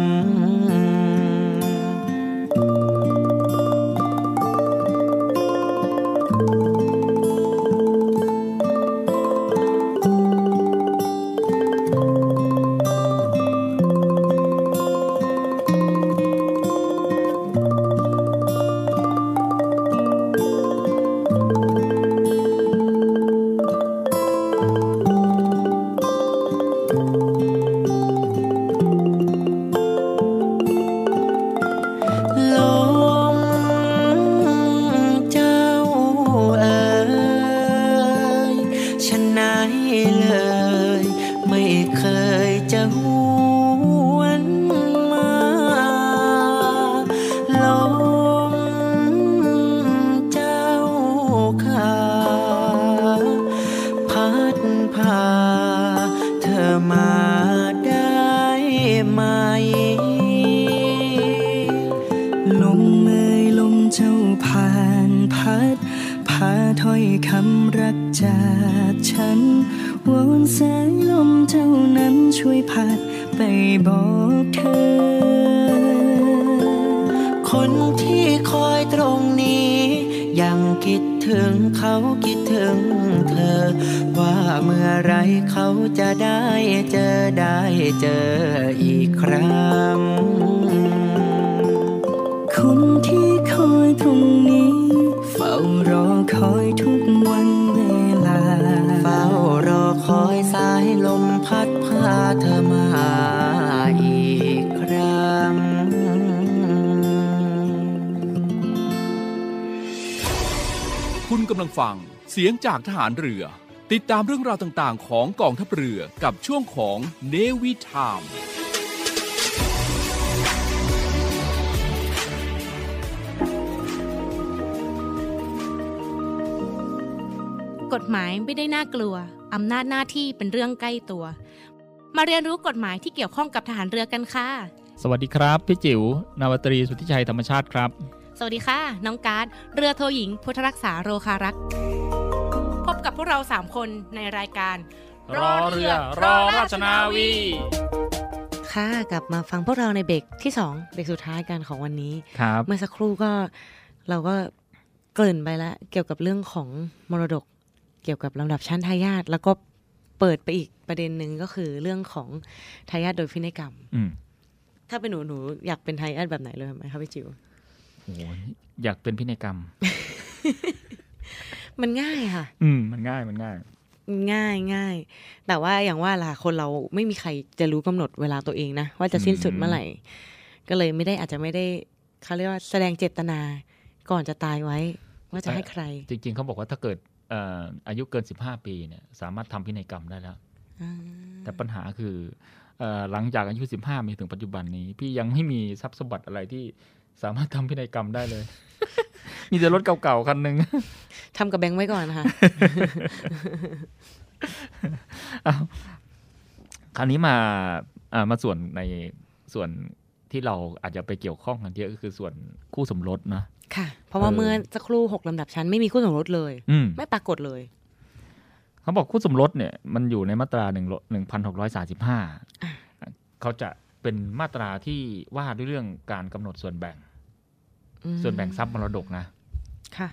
พัดพาถ้อยคำรักจากฉันวอนสายลมเจ้านั้นช่วยพัดไปบอกเธอ คนที่คอยตรงนี้ ยังคิดถึงเขาคิดถึงเธอ ว่าเมื่อไรเขาจะได้เจอได้เจออีกครั้ง คนที่คอยตรงนี้ คอยสายลมพัดพาเธอมาอีกครั้ง คุณกำลังฟังเสียงจากทหารเรือ ติดตามเรื่องราวต่างๆ ของกองทัพเรือกับช่วงของเนวิทามกฎหมายไม่ได้น่ากลัว อำนาจหน้าที่เป็นเรื่องใกล้ตัว มาเรียนรู้กฎหมายที่เกี่ยวข้องกับทหารเรือกันค่ะ สวัสดีครับ พี่จิ๋วนาวาตรีสุทธิชัยธรรมชาติครับ สวัสดีค่ะ น้องการ์ดเรือโทหญิง พุทธรักษาโรคารักษ์พบกับพวกเราสามคนในรายการ รอเรือรอราชนาวี ค่ะกลับมาฟังพวกเราในเบรกที่สองเบรกสุดท้ายกันของวันนี้ ครับ เมื่อสักครู่ก็เราก็เกริ่นไปแล้วเกี่ยวกับเรื่องของมรดก เกี่ยวกับลำดับชั้นทายาทแล้วก็เปิดไปอีกประเด็นหนึ่งก็คือเรื่องของทายาทโดยพินัยกรรมอืมถ้าเป็นหนูหนูอยากเป็นทายาทแบบไหนเลยไหมคะพี่จิวโอ้ยอยากเป็นพินัยกรรม มันง่ายค่ะ อืม มันง่ายมันง่าย ง่ายง่าย แต่ว่าอย่างว่าล่ะคนเราไม่มีใครจะรู้กำหนดเวลาตัวเองนะ ว่าจะสิ้นสุดเมื่อไหร่ ก็เลยไม่ได้อาจจะไม่ได้เขาเรียกว่าแสดงเจตนาก่อนจะตายไว้ ว่าจะให้ใคร จริง ๆเขาบอกว่าถ้าเกิดเอ่ออายุเกิน 15 ปีเนี่ยสามารถทำพินัยกรรมได้แล้วอ่าแต่ปัญหาคือเออหลังจากอายุ 15 มีถึงปัจจุบันนี้ พี่ยังไม่มีทรัพย์สมบัติอะไรที่สามารถทำพินัยกรรมได้เลย มีแต่รถเก่าๆคันหนึ่งทำกับแบงค์ไว้ก่อนนะคะอ้าวคราวนี้มาอ่ามาส่วนในส่วนที่เราอาจจะไปเกี่ยวข้องกันเยอะก็คือส่วนคู่สมรสนะ ค่ะ เพราะว่าเออเมื่อสักครู่หกลำดับชั้นไม่มีคู่สมรสเลยอืมไม่ปรากฏเลยเขาบอกคู่สมรสเนี่ยมันอยู่ในมาตราหนึ่งหนึ่งพันหกร้อยสาสิบห้าเขาจะเป็นมาตราที่ว่าด้วยเรื่องการกำหนดส่วนแบ่งอืมส่วนแบ่งทรัพย์มรดกนะ ค่ะ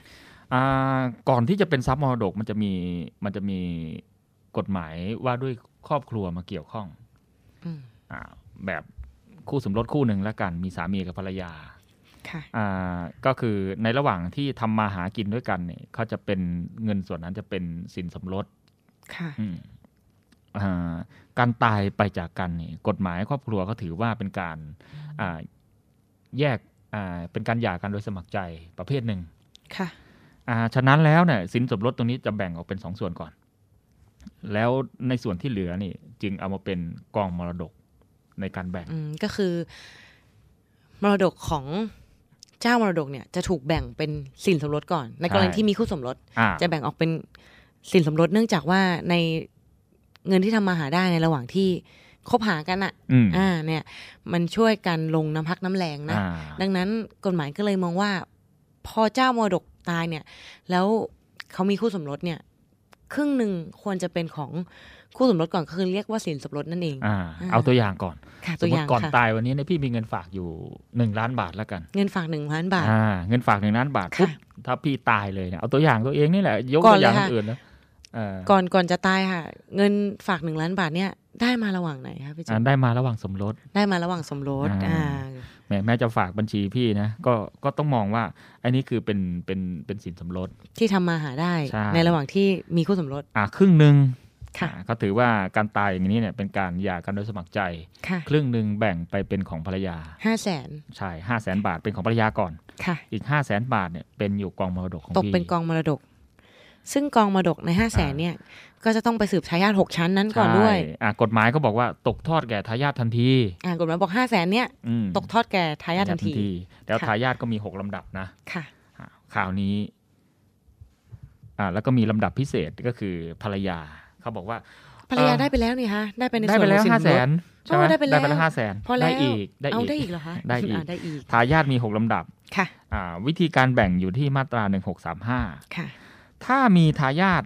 อ่าก่อนที่จะเป็นทรัพย์มรดกมันจะมีมันจะมีกฎหมายว่าด้วยครอบครัวมาเกี่ยวข้องอืมอ่าแบบคู่สมรสคู่หนึ่งแล้วกัน มีสามีกับภรรยาค่ะ อ่าก็คือในระหว่างที่ทำมาหากินด้วยกันเนี่ยเขาจะเป็นเงินส่วนนั้นจะเป็นสินสมรสค่ะอืมอ่าการตายไปจากกันเนี่ยกฎหมายครอบครัวก็ถือว่าเป็นการอ่าแยกอ่าเป็นการหย่ากันโดยสมัครใจประเภทหนึ่งค่ะอ่าฉะนั้นแล้วเนี่ยสินสมรสตรงนี้จะแบ่งออกเป็นสองส่วนก่อน แล้วในส่วนที่เหลือนี่ จึงเอามาเป็นกองมรดกในการแบ่งอืมก็คือ มรดกของ เจ้ามรดกเนี่ยจะถูกแบ่งเป็นสินสมรสก่อน ในกรณีใช่ที่มีคู่สมรสอ่าจะแบ่งออกเป็นสินสมรสเนื่องจากว่าในเงินที่ทำมาหาได้ในระหว่างที่คบหากันอะอืมอ่า เนี่ย มันช่วยกันลงน้ำพักน้ำแรงนะอ่าดังนั้นกฎหมายก็เลยมองว่า พอเจ้ามรดกตายเนี่ย แล้วเขามีคู่สมรสเนี่ย ครึ่งหนึ่งควรจะเป็นของ คู่สมรสก่อนก็คือเรียกว่าสินสมรสนั่นเองอ่าเอาตัวอย่างก่อนค่ะสตัมวมอติย่างก่อนค่ะตายวันนี้เนี่ยพี่มีเงินฝากอยู่หนึ่งล้านบาทแล้วกัน เงินฝากหนึ่งล้านบาทอ่าเงินฝากหนึ่งล้านบาทค่ะปุ๊บถ้าพี่ตายเลยเนี่ยเอาตัวอย่างตัวเองนี่แหละยกก่อตันวอย่างเลยค่ะคนอื่นนะเอ่าก่อนก่อนจะตายค่ะ เงินฝากหนึ่งล้านบาทเนี่ยได้มาระหว่างไหนคะพี่จุ๊อ่าบได้มาระหว่างสมรสได้มาระหว่างสมรสอ่าอ่าแม้แม้จะฝากบัญชีพี่นะก็ก็ต้องมองว่าอันนี้คือเป็นเป็นเป็นสินสมรสที่ทำมาหาได้ใช่ในระหว่างที่มีคู่สมรสอ่าครึ่งหนึ่ง ค่ะอ่าเขาถือว่าการตายอย่างนี้เนี่ยเป็นการหย่ากันโดยสมัครใจค่ะครึ่งหนึ่งแบ่งไปเป็นของภรรยาห้าแสนใช่ห้าแสนบาทเป็นของภรรยาก่อนค่ะอีกห้าแสนบาทเนี่ยเป็นอยู่กองมรดกของตกพี่เป็นกองมรดก ซึ่งกองมรดกในห้าแสนเนี่ยก็จะต้องไปสืบทายาทหกชั้นนั้นก่อนด้วยใช่อ่ากฎหมายก็บอกว่าตกทอดแก่ทายาททันทีอ่ากฎหมายบอกห้าแสนเนี่ยอืมตกทอดแก่ทายาททันทีแล้วค่ะทายาทก็มีหกลำดับนะค่ะอ่าข่าวนี้อ่าแล้วก็มีลำดับพิเศษก็คือภรรยา เขาบอกว่าภรรยาเอ่อได้ไปแล้วนี่ฮะได้ไปในได้ส่ไปวนแล้วของห้าแสสินรสใช่ไหมโอ้ได้ไปแล้วไปแล้วห้าแสนพอแล้วได้อีกได้เอาอีกได้อีกเหรอคะได้อีกาได้อีกทายาทมีหกลำดับค่ะอ่าวิธีการแบ่งอยู่ที่มาตราหนึ่งหกสามห้าค่ะ ถ้ามีทายาท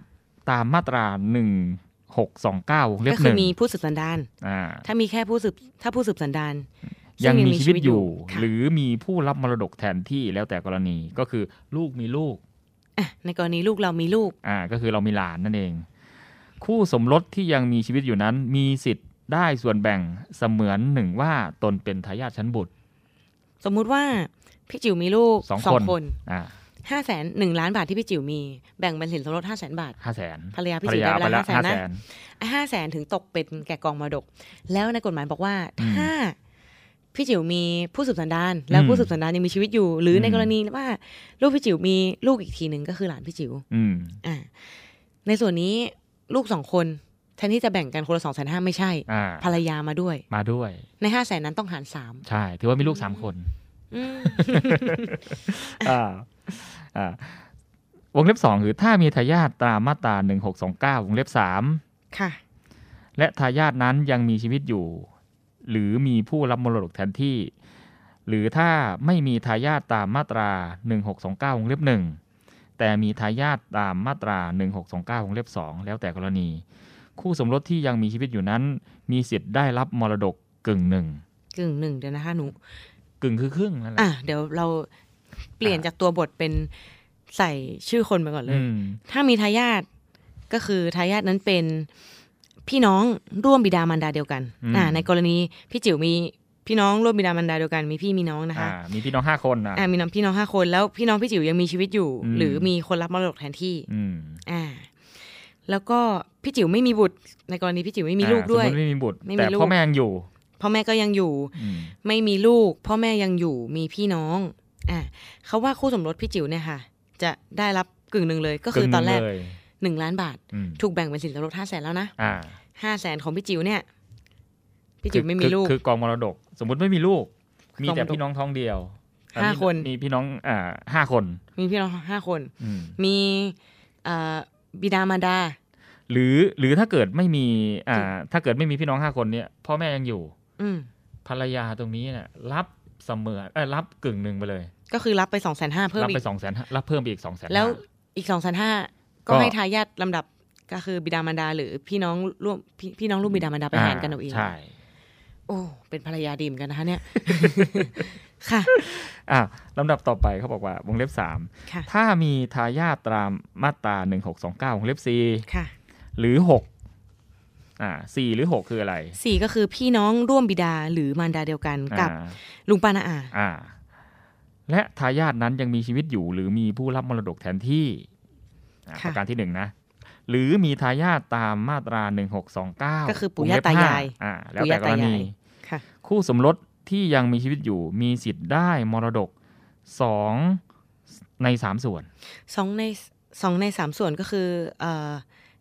ตามมาตราหนึ่งหกสองเก้าวงเล็บก็หคือนึ่งมีผู้สืบสันดานอ่าถ้ามีแค่ผู้สืบถ้าผู้สืบสันดานยังซึ่มีชีวิตอยู่ค่ะหรือมีผู้รับมรดกแทนที่แล้วแต่กรณีก็คือลูกมีลูกอะในกรณีลูกเรามีลูกอ่าก็คือเรามีหลานนั่นเอง คู่สมรสที่ยังมีชีวิตอยู่นั้น มีสิทธิ์ได้ส่วนแบ่งเสมือนหนึ่งว่าตนเป็นทายาทชั้นบุตร สมมุติว่าพี่จิ๋วมีลูกสองสอคงนคนอ่าห้าแสนหนึ่งล้านบาทที่พี่จิ๋วมีแบ่งเป็นสินสมรสห้าแสนบาทห้าแสนภรรยาพี่ภรรจิ๋วยาได้ไปไปแล้แล้ววห้า500,000แสนะนห้าแสนถึงตกเป็นแก่กองมรดก แล้วในกฎหมายบอกว่าอืมถ้าพี่จิ๋วมีผู้สืบสันดาน แล้วอืมผู้สืบสันดานยังมีชีวิตอยู่ หรืออมในกรณีว่าลูกพี่จิ๋วมีลูกอีกทีหนึ่งก็คือหลานพี่จิ๋วอืมอ่าในส่วนนี้ ลูกสองคนแทนที่จะแบ่งกันคนละสองแสนห้าไม่ใช่อ่าภรรยามาด้วย มาด้วย ในห้าแสนนั้นต้องหารสามใช่ ถือว่ามีลูกสามคนอืมอ่าอ่าวงเล็บสองคือถ้ามีทายาทตามมาตราหนึ่งหกสองเก้าวงเล็บสามค่ะ และทายาทนั้นยังมีชีวิตอยู่ หรือมีผู้รับมรดกแทนที่ หรือถ้าไม่มีทายาทตามมาตรา1629วงเล็บหนึ่ง แต่มีทายาทตามมาตรา 1629วงเล็บสองแล้วแต่กรณี คู่สมรสที่ยังมีชีวิตอยู่นั้น มีสิทธิ์ได้รับมรดกกึ่งหนึ่งกึ่งหนึ่งเดี๋ยวนะคะหนูกึ่งคือครึ่งนั่นแหละอะเดี๋ยวเราเปลี่ยนจากตัวบทเป็นใส่ชื่อคนไปก่อนเลยอืมถ้ามีทายาทก็คือทายาทนั้นเป็นพี่น้องร่วมบิดามารดาเดียวกันอืมอ่าในกรณีพี่จิ๋วมี พี่น้องร่วมบิดามารดาเดียวกันมีพี่มีน้องนะคะอ่ามีพี่น้องห้าคนนะอ่ามีน้องพี่น้องห้าคน แล้วพี่น้องพี่จิ๋วยังมีชีวิตอยู่อืมหรือมีคนรับมรดกแทนที่อืมอ่า แล้วก็พี่จิ๋วไม่มีบุตร ในกรณีพี่จิ๋วไม่มีลูกด้วยอ่าสมมติไม่มีบุตรไม่มีแต่ลูกพ่อแม่ยังอยู่พ่อพ่อแม่ก็ยังอยู่อืมไม่มีลูก พ่อแม่ยังอยู่มีพี่น้องอะเขาว่าคู่สมรสพี่จิ๋วเนี่ยค่ะ จะได้รับกึ่งหนึ่งเลยก็คือตอนแรกกึ่งหงเลยหนึ่งล้านบาทอืมถูกแบ่งเป็นสินสมรสห้าแสนแล้วนะอ่าห้าแสนของพี่จิ๋วเนี่ย พี่จิ๋วคือไม่มีลูกคือคือกองมรดก สมมุติไม่มีลูก มีแต่กองมรดกพี่น้องท้องเดียวอะห้ามีคนมีพี่น้องอ่าห้าคน มีพี่น้องห้าคนอืมมีเอ่อบิดามารดา หรือหรือถ้าเกิดไม่มีอ่าถ้าเกิดไม่มีพี่น้องห้าคนเนี่ยพ่อแม่ยังอยู่ อืมภรรยาตรงนี้เนี่ยรับเสมอเอ้ยรับกึ่งหนึ่งไปเลย ก็คือรับไปสองแสนห้าเพิ่มรับอีไปกสองแสนรับเพิ่มไปอีกสองแสนแล้วอีกสองแสนห้าก็ก็ให้ทายาทลำดับก็คือบิดามารดา หรือพี่น้องร่วมพี่พี่น้องร่วมบิดามารดาไปแทนกันเอาเองใช่ โอ้เป็นภรรยาดีเหมอนกันนะคะเนี่ย ค่ะ อะลำดับต่อไปเขาบอกว่าวงเล็บสามค่ะถ้ามีทายาทตามมาตราหนึ่งหกสองเก้าวงเล็บสี่ค่ะหรือหกอ่าสี่หรือหกคืออะไรสี่ก็คือพี่น้องร่วมบิดาหรือมารดาเดียวกันกับอ่าลุงป้านาอาอ่า และทายาทนั้นยังมีชีวิตอยู่หรือมีผู้รับมรดกแทนที่อ่าประการที่หนึ่งนะ หรือมีทายาทตามมาตราหนึ่งหกสองเก้าก็คือปู่ย่าตายายอ่าแล้วแต่กปู่รย่าตายาณียค่ะคู่สมรสที่ยังมีชีวิตอยู่มีสิทธิ์ได้มรดกสองในสามส่วนสองในสองในสามส่วนก็คือเอ่อ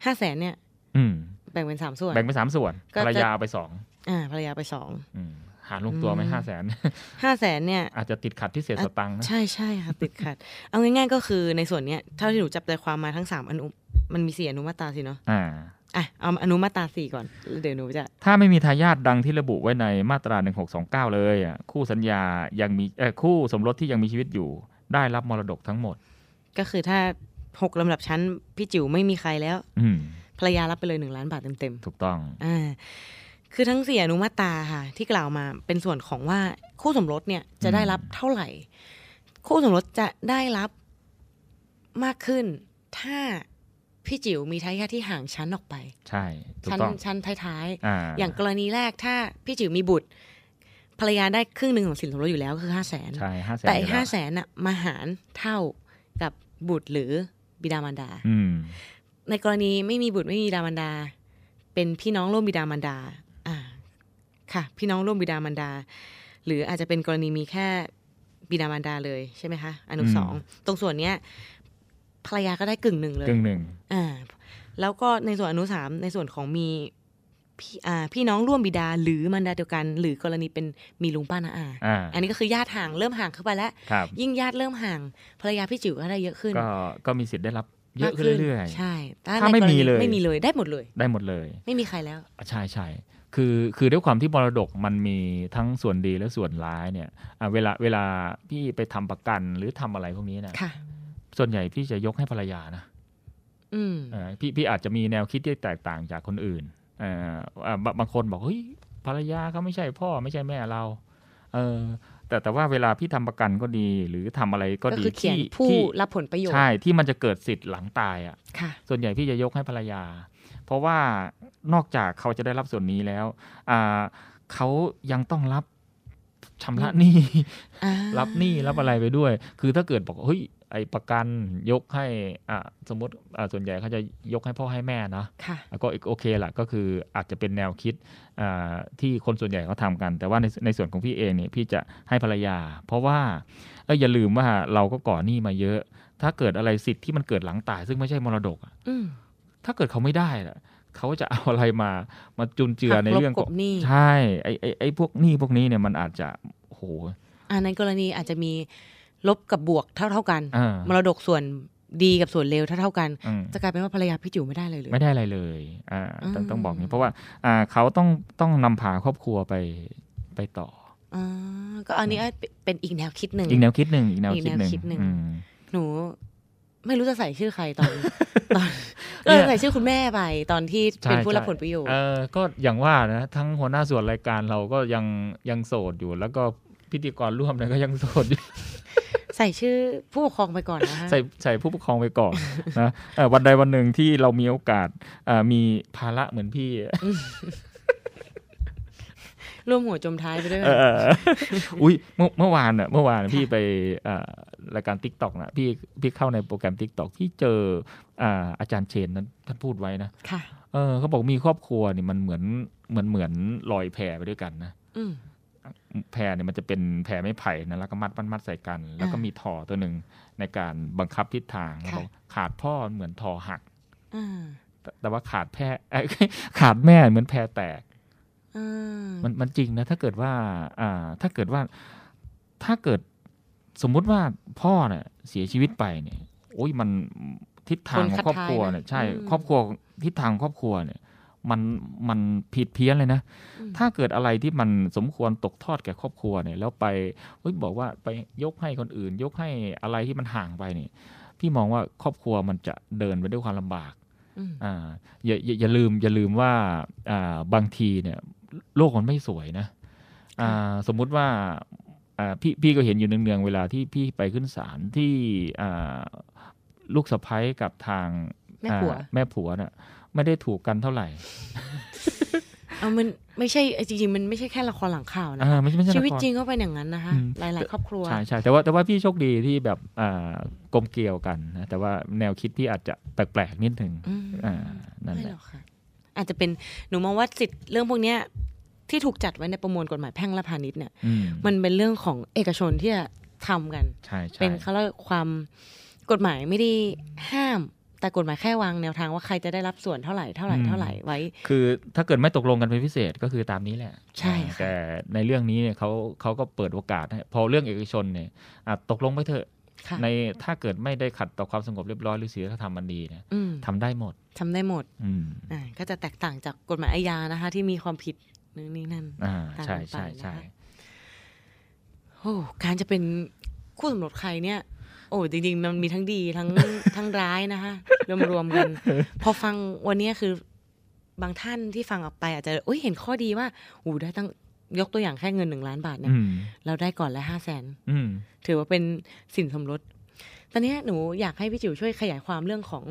ห้าแสนเนี่ยอืมแบ่งเป็นสามส่วน แบ่งเป็นสามส่วนก็ภรรจะยาไปสองอ่าภรรยาไปสองอืม หารลงตัวไหมอืมห้าแสนห้าแสนเนี่ย อาจจะติดขัดที่เศษสตังค์นะ ใช่ใช่ค่ะติดขัด เอาง่ายๆก็คือในส่วนเนี้ยเท่าที่หนูจับใจความมาทั้งสามอนุมันมีสี่อนุมาตราสิเนาะอ่าอะเอาอนุมาตราสี่ก่อนแล้วเดี๋ยวหนูจะ ถ้าไม่มีทายาทดังที่ระบุไว้ในมาตรา 1629 เลยอะคู่สัญญายังมีเอ่อคู่สมรสที่ยังมีชีวิตอยู่ ได้รับมรดกทั้งหมด ก็คือถ้าหกลำดับชั้น พี่จิ๋วไม่มีใครแล้ว อืมภรรยารับไปเลยหนึ่งล้านบาทเต็มถูกต้องๆอ่า คือทั้งสี่อนุมาตราค่ะที่กล่าวมาเป็นส่วนของว่าคู่สมรสเนี่ยจะได้รับเท่าไหร่ คู่สมรสจะได้รับมากขึ้น ถ้าพี่จิ๋วมีทายาทที่ห่างชั้นออกไป ใช่ถูกชั้นต้องชั้นท้ายอ่าๆอย่างกรณีแรกถ้าพี่จิ๋วมีบุตรภรรยาได้ครึ่งหนึ่งของสินสมรสอยู่แล้วก็คือห้าแสนใช่ห้าแสนแต่ห้าแสนน่ะมาหารเท่ากับบุตรหรือบิดามารดาอืมในกรณีไม่มีบุตรไม่มีบิดามารดา เป็นพี่น้องร่วมบิดามารดาอ่า ค่ะ พี่น้องร่วมบิดามารดา หรืออาจจะเป็นกรณีมีแค่บิดามารดาเลยใช่ไหมคะอนุอืมสองตรงส่วนเนี้ยภรรยาก็ได้กึ่งหนึ่งเลยกึ่งหนึ่งอ่าแล้วก็ในส่วนอนุสามในส่วนของมีพี่อ่าพี่น้องร่วมบิดาหรือมารดาเดียวกัน หรือกรณีเป็นมีลุงป้านาอาอ่าอันนี้ก็คือญาติห่างเริ่มห่างเข้าไปแล้วครับยิ่งญาติเริ่มห่างภรรยาพี่จิ๋วก็ได้เยอะขึ้น ก็ก็มีสิทธิ์ได้รับเยอะขึ้นมากเรื่อยใช่ถ้าไม่ในกรณีมีเลยไม่มีเลยได้หมดเลยๆได้หมดเลย ไม่มีใครแล้วใช่ใช่ คือคือด้วยความที่มรดกมันมีทั้งส่วนดีและส่วนร้ายเนี่ยอะเวลาเวลาพี่ไปทำประกันหรือทำอะไรพวกนี้นะค่ะส่วนใหญ่พี่จะยกให้ภรรยานะอืมเอ่อพี่พี่อาจจะมีแนวคิดที่แตกต่างจากคนอื่นเอ่ออะบางบางคนบอกเฮ้ยภรรยาเขาไม่ใช่พ่อไม่ใช่แม่เรา เออ แต่แต่ว่าเวลาพี่ทำประกันก็ดี หรือทำอะไรก็ก็ดีคือเขียนที่ผู้ที่รับผลประโยชน์ใช่ที่มันจะเกิดสิทธิ์หลังตายอะค่ะส่วนใหญ่พี่จะยกให้ภรรยา เพราะว่านอกจากเขาจะได้รับส่วนนี้แล้วอ่าเขายังต้องรับชำระหนี้อ่ารับหนี้รับอะไรไปด้วย คือถ้าเกิดบอกว่าเฮ้ยไอประกันยกให้อ่าสมมติอ่าส่วนใหญ่เขาจะยกให้พ่อให้แม่เนาะค่ะแล้วก็โอเคละก็คืออาจจะเป็นแนวคิดอ่าที่คนส่วนใหญ่เขาทำกัน แต่ว่าในในส่วนของพี่เองเนี่ยพี่จะให้ภรรยา เพราะว่าเอ้ยอย่าลืมว่าเราก็ก่อหนี้มาเยอะ ถ้าเกิดอะไรสิทธิ์ที่มันเกิดหลังตาย ซึ่งไม่ใช่มรดกอะอืม ถ้าเกิดเขาไม่ได้ล่ะเขาจะเอาอะไรมามาจุนเจือหักในลบเรื่องกบหนี้ใช่ไอไอไอพวกหนี้พวกนี้เนี่ยมันอาจจะโอ้โหอ่าในกรณีอาจจะมีลบกับบวกเท่าเท่าๆกันอ่ามรดกส่วนดีกับส่วนเลวเท่าเท่าๆกันอืมจะกลายเป็นว่าภรรยาพี่จิ๋วไม่ได้เลยเลย ไม่ได้อะไรเลยอ่าต้องอืมต้องบอกอย่างนี้เพราะว่าอ่าเขาต้องต้องนำพาครอบครัวไปไปต่ออ่าก็อันนี้เป็นอีกแนวคิดหนึ่งอีกแนวคิดหนึ่งอีกแนวอีกคิดแนวหนึ่งคิดหนึ่งอืมหนู ไม่รู้จะใส่ชื่อใครตอนตอนเนี่ก็ยใส่ชื่อคุณแม่ไปตอนที่เป็นผู้รับผลประโยชน์เออก็อย่างว่านะ ทั้งหัวหน้าส่วนรายการเราก็ยังยังโสดอยู่ แล้วก็พิธีกรร่วมเนี่ยก็ยังโสดอยู่ใส่ชื่อผู้ปกครองไปก่อนนะคะใส่ใส่ผู้ปกครองไปก่อนนะเอ่อวันใดวันหนึ่งที่เรามีโอกาสเอ่อมีภาระเหมือนพี่ ร่วมหัวจมท้ายไปด้วยเออเอออุ้ยเมื่อเมื่อวานอะเมื่อวานพี่ไปเอ่อรายการ TikTok นะพี่พี่เข้าในโปรแกรม TikTok พี่เจออ่าอาจารย์เชนนั้นท่านพูดไว้นะค่ะเออเขาบอกมีครอบครัวนี่มันเหมือนเหมือนเหมือนลอยแพไปด้วยกันนะอืมแพเนี่ยมันจะเป็นแพไม้ไผ่นะแล้วก็มัดมัดมัดใส่กัน แล้วก็อ่ามีมีถ่อตัวหนึ่งในการบังคับทิศทางค่ะเขาบอกขาดพ่อเหมือนถ่อหักอ่าแต่แต่ว่าขาดแพเอ้ยขาดแม่เหมือนแพแตกอ่า มันมันจริงนะ ถ้าเกิดว่า อ่า ถ้าเกิดว่า ถ้าเกิดสมมุติว่าพ่อเนี่ยเสียชีวิตไปเนี่ย โอ้ยมันทิศทางของครอบครัวเนี่ยใช่ ครอบครัวทิศทางครอบครัวเนี่ย มันมันผิดเพี้ยนเลยนะอืมถ้าเกิดอะไรที่มันสมควรตกทอดแก่ครอบครัวเนี่ย แล้วไปเฮ้ยบอกว่าไปยกให้คนอื่น ยกให้อะไรที่มันห่างไปเนี่ย พี่มองว่าครอบครัวมันจะเดินไปด้วยความลำบากอืมอ่าอย่าอย่าอย่าลืมอย่าลืมว่าอ่าบางทีเนี่ย โลกมันไม่สวยนะอ่าสมมุติว่าอ่าพี่พี่ก็เห็นอยู่เนืองๆเวลาที่พี่ไปขึ้นศาลที่อ่าลูกสะพ้ยกับทางแม่ผัวอ่าแม่ผัวน่ะไม่ได้ถูกกันเท่าไหร่เอามันไม่ใช่จริงๆมันไม่ใช่แค่ละครหลังข่าวนะอ่าไม่ใช่ไม่ใช่ชีวิตละคจริงก็เป็นอย่างนั้นนะคะอืมหลายๆ ครอบครัวใช่ใช่แต่ว่าแต่ว่าพี่โชคดีที่แบบอ่ากลมเกลียวกันนะแต่ว่าแนวคิดพี่อาจจะแปลกๆนิดหนึ่งอืมอ่านั่นไม่แหหรละ อกค่ะอาจจะเป็นหนูมองว่าสิทธิ์เรื่องพวกเนี้ยที่ถูกจัดไว้ในประมวลกฎหมายแพ่งและพาณิชย์เนี่ยอืมมันเป็นเรื่องของเอกชนที่จะทำกันใช่ใช่เป็นเขาเรียกความกฎหมายไม่ได้ห้าม แต่กฎหมายแค่วางแนวทางว่าใครจะได้รับส่วนเท่าไหร่เท่าไหร่เท่าไหร่ไว้ คือถ้าเกิดไม่ตกลงกันเป็นพิเศษก็คือตามนี้แหละ ใช่ค่ะแต่ในเรื่องนี้เนี่ยเขาเขาก็เปิดโอกาสให้พอเรื่องเอกชนเนี่ยอะตกลงไปเถอะค่ะ ในถ้าเกิดไม่ได้ขัดต่อความสงบเรียบร้อยหรือศีลธรรมอันดีเนี่ยอืมทำได้หมดทำได้หมดอืมอ่าก็จะแตกต่างจากกฎหมายอาญานะคะ ที่มีความผิดนู่นนี่นั่นอ่าต่างใช่กันไปใช่ใช่นะคะโอ้การจะเป็นคู่สมรสใครเนี่ย โอ้จริงๆ มันมีทั้งดีทั้งทั้งร้ายนะคะรวมๆกัน พอฟังวันเนี้ยคือบางท่านที่ฟังออกไปอาจจะโอ้ยเห็นข้อดีว่าอู้ได้ตั้ง ยกตัวอย่างแค่เงินหนึ่งล้านบาทเนี่ยอืมเราได้ก่อนละห้าแสนอืมถือว่าเป็นสินสมรส ตอนเนี้ยหนูอยากให้พี่จิ๋วช่วยขยายความเรื่องของ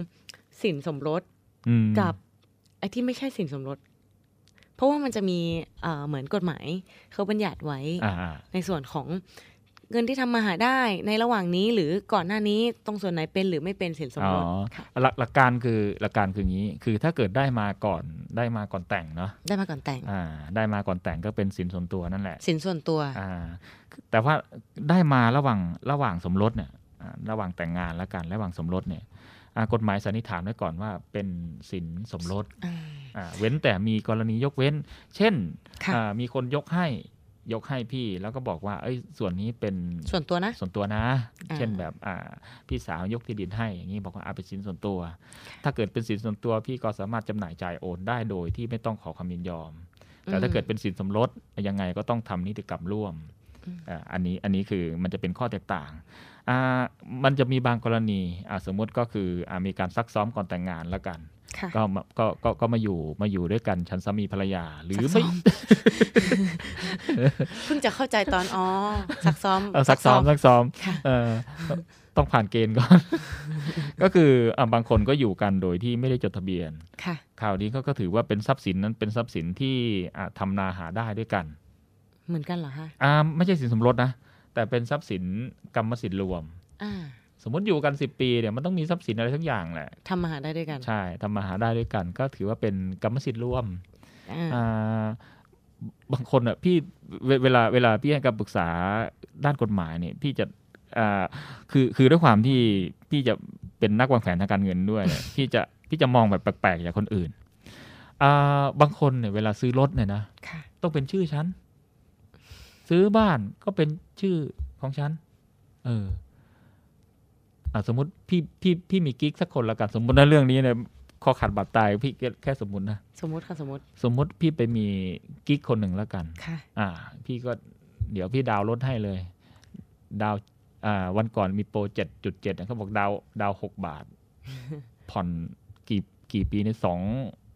สินสมรสอืมกับไอ้ที่ไม่ใช่สินสมรส เพราะว่ามันจะมีเอ่อเหมือนกฎหมายเขาบัญญัติไว้อ่าอ่าในส่วนของ เงินที่ทำมาหาได้ในระหว่างนี้หรือก่อนหน้านี้ตรงส่วนไหนเป็นหรือไม่เป็นสินสมอ๋อรสค่ะหลักหลักการคือหลักการคืออย่างนี้ คือถ้าเกิดได้มาก่อนได้มาก่อนแต่งเนาะได้มาก่อนแต่งอ่าได้มาก่อนแต่งก็เป็นสินส่วนตัวนั่นแหละ สินส่วนตัวอ่าแต่ว่าได้มาระหว่างระหว่างสมรสเนี่ยอ่าระหว่างแต่งงานแล้วกันระหว่างสมรสเนี่ยอ่ากฎหมายสันนิษฐานไว้ก่อนว่าเป็นสินสมรสอ่าอ่าเว้นแต่มีกรณียกเว้น เช่นค่ะอ่ามีคนยกให้ ยกให้พี่แล้วก็บอกว่า เอ้ย ส่วนนี้เป็นส่วนตัวนะ ส่วนตัวนะอ่าเช่นแบบอ่าพี่สาวยกที่ดินให้อย่างนี้บอกว่าอาเป็นสินส่วนตัว ถ้าเกิดเป็นสินส่วนตัวพี่ก็สามารถจำหน่ายจ่ายโอนได้โดยที่ไม่ต้องขอความยินยอม แต่ถ้าเกิดเป็นสินสมรสยังไงก็ต้องทำนิติกรรมร่วมอ่าอันนี้อันนี้คือมันจะเป็นข้อแตกต่างอ่ามันจะมีบางกรณีอ่าสมมติก็คืออามีการซักซ้อมก่อนแต่งงานแล้วกันค่ะ ก็มาก็ก็ก็มาอยู่มาอยู่ด้วยกันฉันสามีภรรยา หรือซักซ้ไม่อมเพิ่งจะเข้าใจตอนอ๋อซักซ้อมเออซักซ้อมซักซ้อมค่ะเออต้องผ่านเกณฑ์ก่อน ก็คืออ่าบางคนก็อยู่กันโดยที่ไม่ได้จดทะเบียนค่ะข่าวนี้ก็ก็ถือว่าเป็นทรัพย์สินนั้นเป็นทรัพย์สินที่อ่าทำนาหาได้ด้วยกัน เหมือนกันเหรอคะอ่าไม่ใช่สินสมรสนะแต่เป็นทรัพย์สินกรรมสิทธิ์รวมอ่า สมมติอยู่กันสิปีเนี่ยมันต้องมีทรัพย์สินอะไรทั้งอย่างแหละทำมาหาได้ด้วยกัน ใช่ทำมาหาได้ด้วยกัน ก็ถือว่าเป็นกรรมสิทธิ์ร่วมอ่าอ่าบางคนอะพี่เวเวลาเวลาพี่ให้คำปรึกษาด้านกฎหมายเนี่ยพี่จะอ่าคือคือด้วยความที่พี่จะเป็นนักวางแผนทางการเงินด้วยเนี่ยพี่จะพี่จะมองแบบแปลกๆจากคนอื่นอ่าบางคนเนี่ยเวลาซื้อรถเนี่ยนะค่ะต้องเป็นชื่อฉันซื้อบ้านก็เป็นชื่อของฉันเอออะ สมมติพี่พี่พี่มีกิ๊กสักคนละกันสมมตินะเรื่องนี้เนี่ยคอขาดบาดตายพี่แค่แค่สมมตินะสมมติค่ะสมมติ สมมติพี่ไปมีกิ๊กคนหนึ่งแล้วกันค่ะ อ่า พี่ก็เดี๋ยวพี่ดาวน์รถให้เลย ดาวอ่าวันก่อนมีโปรเจ็ดจุดเจ็ดเขาบอกดาวดาวหกบาท ผ่อนกี่กี่ปีในสอง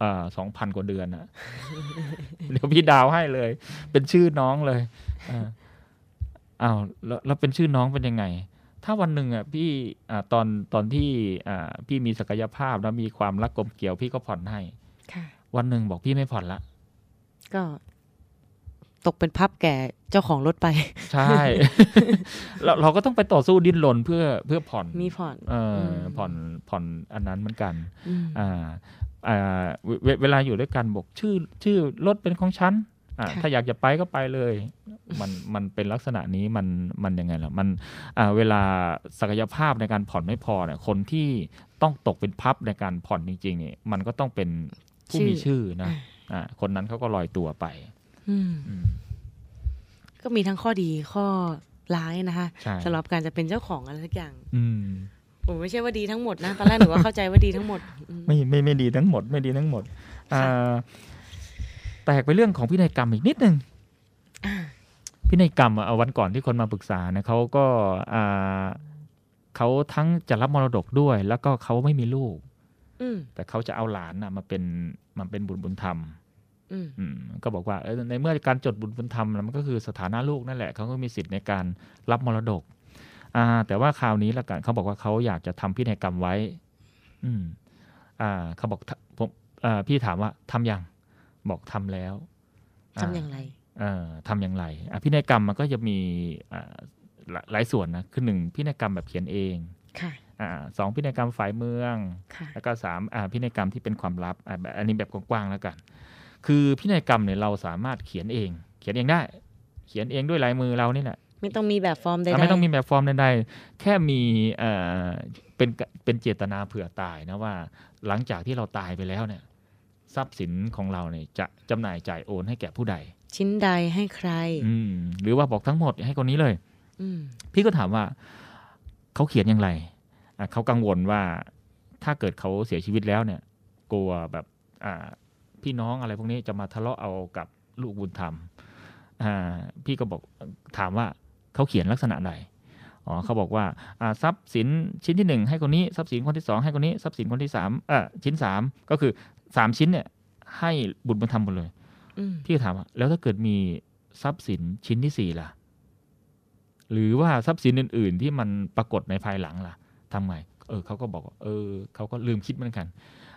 อ่าสองพันกว่าเดือนอะเดี๋ยวพี่ดาวน์ให้เลย เป็นชื่อน้องเลยอ่าอ้าวแล้วแล้วเป็นชื่อน้องเป็นยังไง ถ้าวันหนึ่งอะพี่อ่าตอนตอนที่อ่าพี่มีศักยภาพแล้วมีความรักกลมเกลียวพี่ก็ผ่อนให้ค่ะวันหนึ่งบอกพี่ไม่ผ่อนละ ก็ ตกเป็นพับแก่เจ้าของรถไป ใช่เราเราก็ต้องไปต่อสู้ดิ้นรนเพื่อเพื่อผ่อนมีผ่อน เอออมผ่อนผ่อนอันนั้นเหมือนกันอืมอ่า อ่าเวเวเวลาอยู่ด้วยกันบอกชื่อ ชื่อรถเป็นของฉัน อ่าค่ะถ้าอยากจะไปก็ไปเลย มันมันเป็นลักษณะนี้มันมันยังไงล่ะมันอ่าเวลาศักยภาพในการผ่อนไม่พอเนี่ยคนที่ต้องตกเป็นพับในการผ่อนจริงๆเนี่ยมันก็ต้องเป็นผู้มีชื่อนะอ่าคนนั้นเขาก็ลอยตัวไป อืมอืมก็มีทั้งข้อดีข้อร้ายนะคะใช่สำหรับการจะเป็นเจ้าของอะไรสักอย่าง อืมผมไม่ใช่ว่าดีทั้งหมดนะตอนแรกหนูก็เข้าใจว่าดีทั้งหมดอืมไม่ไม่ไม่ดีทั้งหมด ไม่ดีทั้งหมดอ่า แตกไปเรื่องของพินัยกรรมอีกนิดนึงอ่าพินัยกรรมอะเอาวันก่อนที่คนมาปรึกษาเนี่ยเขาก็อ่าเขาทั้งจะรับมรดกด้วย แล้วก็เขาไม่มีลูกอืมแต่เขาจะเอาหลานน่ะมาเป็นมาเป็นบุตรบุญธรรมอืมอืมก็บอกว่าเออในเมื่อการจดบุตรบุญธรรมน่ะมันก็คือสถานะลูกนั่นแหละเขาก็มีสิทธิ์ในการรับมรดกอ่าแต่ว่าคราวนี้ละกันเขาบอกว่าเขาอยากจะทำพินัยกรรมไว้ อืม อ่าเขาบอกทผมอ่าพี่ถามว่าทำยัง บอกทำแล้วทำอย่างไรเอ่อทำอย่างไรอะพินัยกรรมมันก็จะมีอ่าหลายหลายส่วนนะคือหนึ่งพินัยกรรมแบบเขียนเองค่ะอ่าสองพินัยกรรมฝ่ายเมืองค่ะแล้วก็สามอ่าพินัยกรรมที่เป็นความลับอ่าแบบอันนี้แบบกว้างๆแล้วกัน คือพินัยกรรมเนี่ยเราสามารถเขียนเอง เขียนเองได้ เขียนเองด้วยลายมือเรานี่แหละไม่ต้องมีแบบฟอร์มใดอะๆไม่ต้องมีแบบฟอร์มใดๆแค่มีเอ่อเป็นเป็นเจตนาเผื่อตายนะว่า หลังจากที่เราตายไปแล้วเนี่ย ทรัพย์สินของเราเนี่ยจะจำหน่ายจ่ายโอนให้แก่ผู้ใด ชิ้นใดให้ใคร อืมหรือว่าบอกทั้งหมดให้คนนี้เลยอืมพี่ก็ถามว่าเขาเขียนอย่างไรอะเขากังวลว่าถ้าเกิดเขาเสียชีวิตแล้วเนี่ย กลัวแบบอ่าพี่น้องอะไรพวกนี้จะมาทะเลาะเอากับลูกบุญธรรมอ่าพี่ก็บอกถามว่าเขาเขียนลักษณะใดอ๋อเขาบอกว่าอ่าทรัพย์สินชิ้นที่หนึ่งให้คนนี้ทรัพย์สินคนที่สองให้คนนี้ทรัพย์สินคนที่สามเออชิ้นสามก็คือ สามชิ้นเนี่ย ให้บุญบุญธรรมหมดเลยอืมพี่ก็ถามว่าแล้วถ้าเกิดมีทรัพย์สินชิ้นที่สี่ล่ะ หรือว่าทรัพย์สินอื่น ๆ ที่มันปรากฏในภายหลังล่ะทำไงเออเขาก็บอกว่าเออเขาก็ลืมคิดเหมือนกัน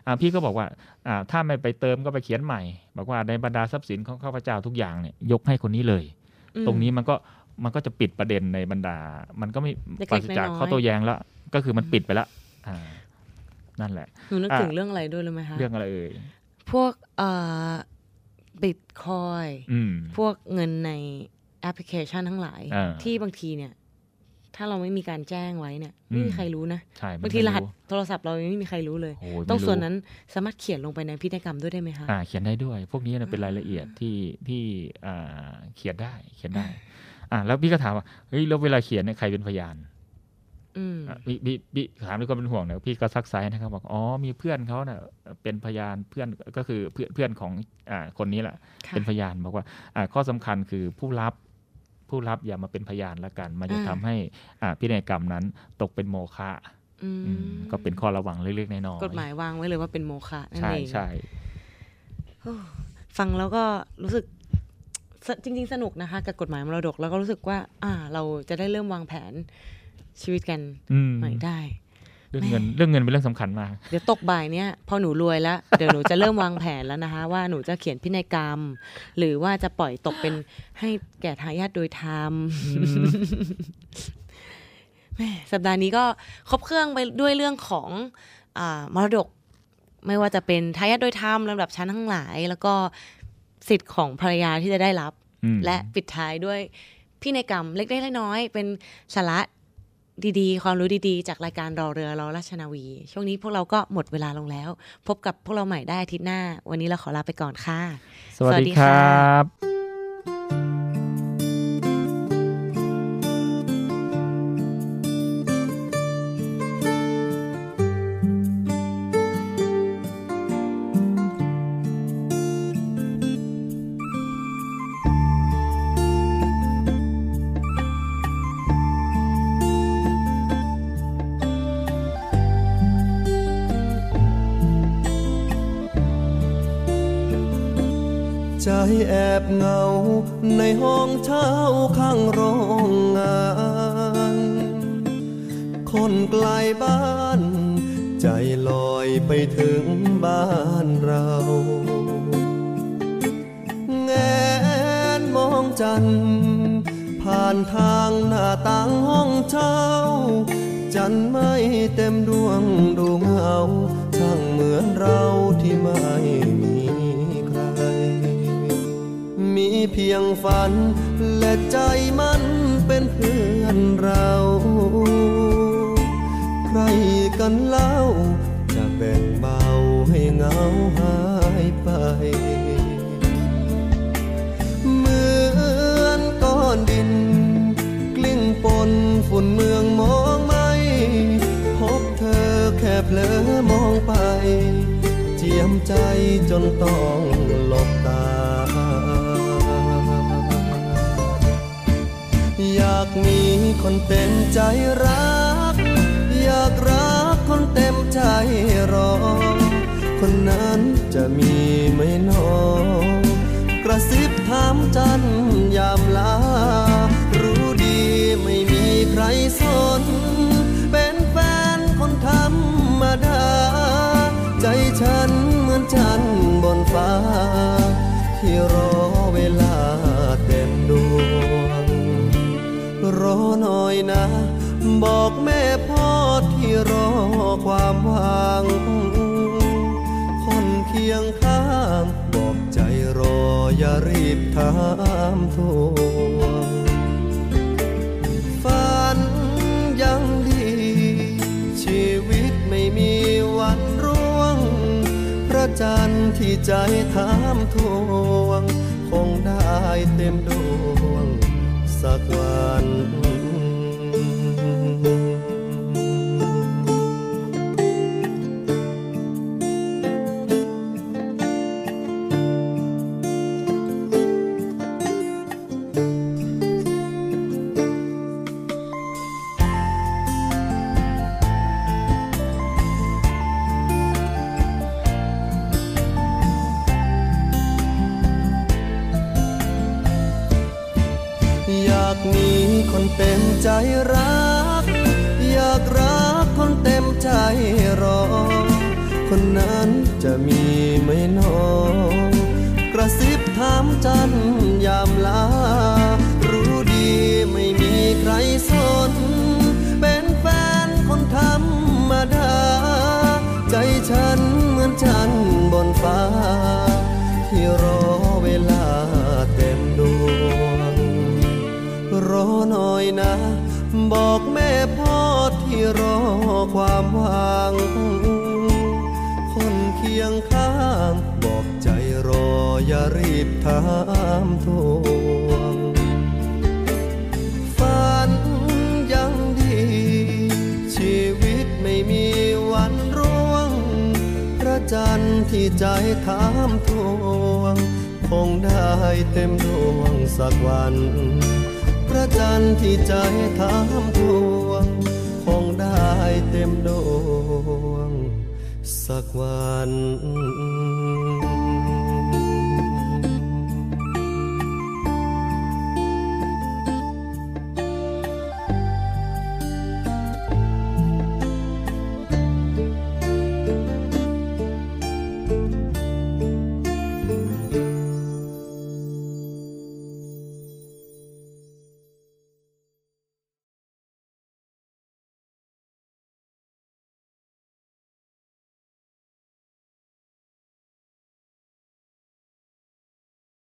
อ่าพี่ก็บอกว่าอ่าถ้าไม่ไปเติมก็ไปเขียนใหม่ บอกว่าในบรรดาทรัพย์สินของข้าพเจ้าทุกอย่างเนี่ยยกให้คนนี้เลยอืมตรงนี้มันก็มันก็จะปิดประเด็นในบรรดา มันก็ไม่เล็กๆปราศจากน้อยๆข้อโต้แย้งแล้ว ก็คือมันปิดไปแล้วอ่า นั่นแหละหนูนึกอะถึงเรื่องอะไรด้วยรู้ไหมคะเรื่องอะไรเอ่ยพวกเอ่อบิตคอยอืมพวกเงินในแอปพลิเคชันทั้งหลายอ่าที่บางทีเนี่ย ถ้าเราไม่มีการแจ้งไว้เนี่ยอืไม่มมีใครรู้นะใช่มันบางทีรหัสไม่โทรศัพท์เรายังไม่มีใครรู้เลยโอ้ยต้องไม่รู้ส่วนนั้นสามารถเขียนลงไปในพินัยกรรมด้วยได้ไหมคะอ่าเขียนได้ด้วย พวกนี้นะเป็นรายละเอียดที่ที่อ่าเขียนได้เขียนได้ อ่าแล้วพี่ก็ถามว่าเฮ้ยแล้วเวลาเขียนเนี่ยใครเป็นพยานอืมอะ พี่พี่พี่ถามด้วยความเป็นห่วงเนี่ยพี่ก็ซักไซส์นะครับบอกอ๋อมีเพื่อนเขาเนี่ยเป็นพยานเพื่อนก็คือเพื่อนเพื่อนของอ่าคนนี้แหละค่ะเป็นพยานบอกว่าอ่าข้อสำคัญคือผู้รับผู้รับอย่ามาเป็นพยานละกัน มันจะทำให้อ่าพินัยกรรมนั้นตกเป็นโมฆะอืมอืมก็เป็นข้อระวังเล็กๆน้อยๆกฎหมายวางไว้เลยว่าเป็นโมฆะนั่นใช่เองใช่โอ้ฟังแล้วก็รู้สึกสจริง ๆ สนุกนะคะ กับกฎหมายมรดกแล้วก็รู้สึกว่า อ่า เราจะได้เริ่มวางแผน ชีวิตกันอืมใหม่ได้เรื่องเงินเรื่องเงินเป็นเรื่องสำคัญมาก เดี๋ยวตกบ่ายเนี้ยพอหนูรวยแล้ว เดี๋ยวหนูจะเริ่มวางแผนแล้วนะคะ ว่าหนูจะเขียนพินัยกรรม หรือว่าจะปล่อยตกเป็นให้แก่ทายาทโดยธรรมแม่สัปดาห์นี้ก็ครบเครื่องไปด้วยเรื่องของอามรดก ไม่ว่าจะเป็นทายาทโดยธรรมลำดับชั้นทั้งหลาย แล้วก็สิทธิ์ของภรรยาที่จะได้รับอืมและปิดท้ายด้วยพินัยกรรมเล็กๆน้อยๆเป็นสาระ ดีๆ ความรู้ดีๆ จากรายการรอเรือรอราชนาวี ช่วงนี้พวกเราก็หมดเวลาลงแล้ว พบกับพวกเราใหม่ได้อาทิตย์หน้า วันนี้เราขอลาไปก่อนค่ะ สวัสสวัสดีดีครค่ะับ แอบเงา ในห้องเช่าข้างโรงงาน คนไกลบ้าน ใจลอยไปถึงบ้านเราแงนมองจันทร์ผ่านทางหน้าต่างห้องเช่า จันทร์ไม่เต็มดวงดูเงาช่างเหมือนเราที่ไม่ เพียงฝัน และใจมันเป็นเพื่อนเรา ใครกันเล่า จะแบ่งเบาให้เหงาหายไป เหมือนก้อนดิน กลิ้งปนฝุ่นเมืองมองไม่พบเธอแค่เผลอมองไป เจียมใจจนต้องากมีคนเต็มใจรัก อยากรักคนเต็มใจรอ คนนั้นจะมีไหมหนอกระซิบถามจันยามลา รู้ดีไม่มีใครสน เป็นแฟนคนธรรมดา ใจฉันเหมือนจันบนฟ้าที่รอ น่นะ บอกแม่พ่อที่รอความหวัง คนเคียงข้างบอกใจรออย่ารีบถามทวงฝันยังดี ชีวิตไม่มีวันร่วง พระจันทร์ที่ใจถามทวง คงได้เต็มดวงสักวัน อย ถามทวงฝันยังดี ชีวิตไม่มีวันร่วง พระจันทร์ที่ใจถามทวง คงได้เต็มดวงสักวัน พระจันทร์ที่ใจถามทวง คงได้เต็มดวงสักวัน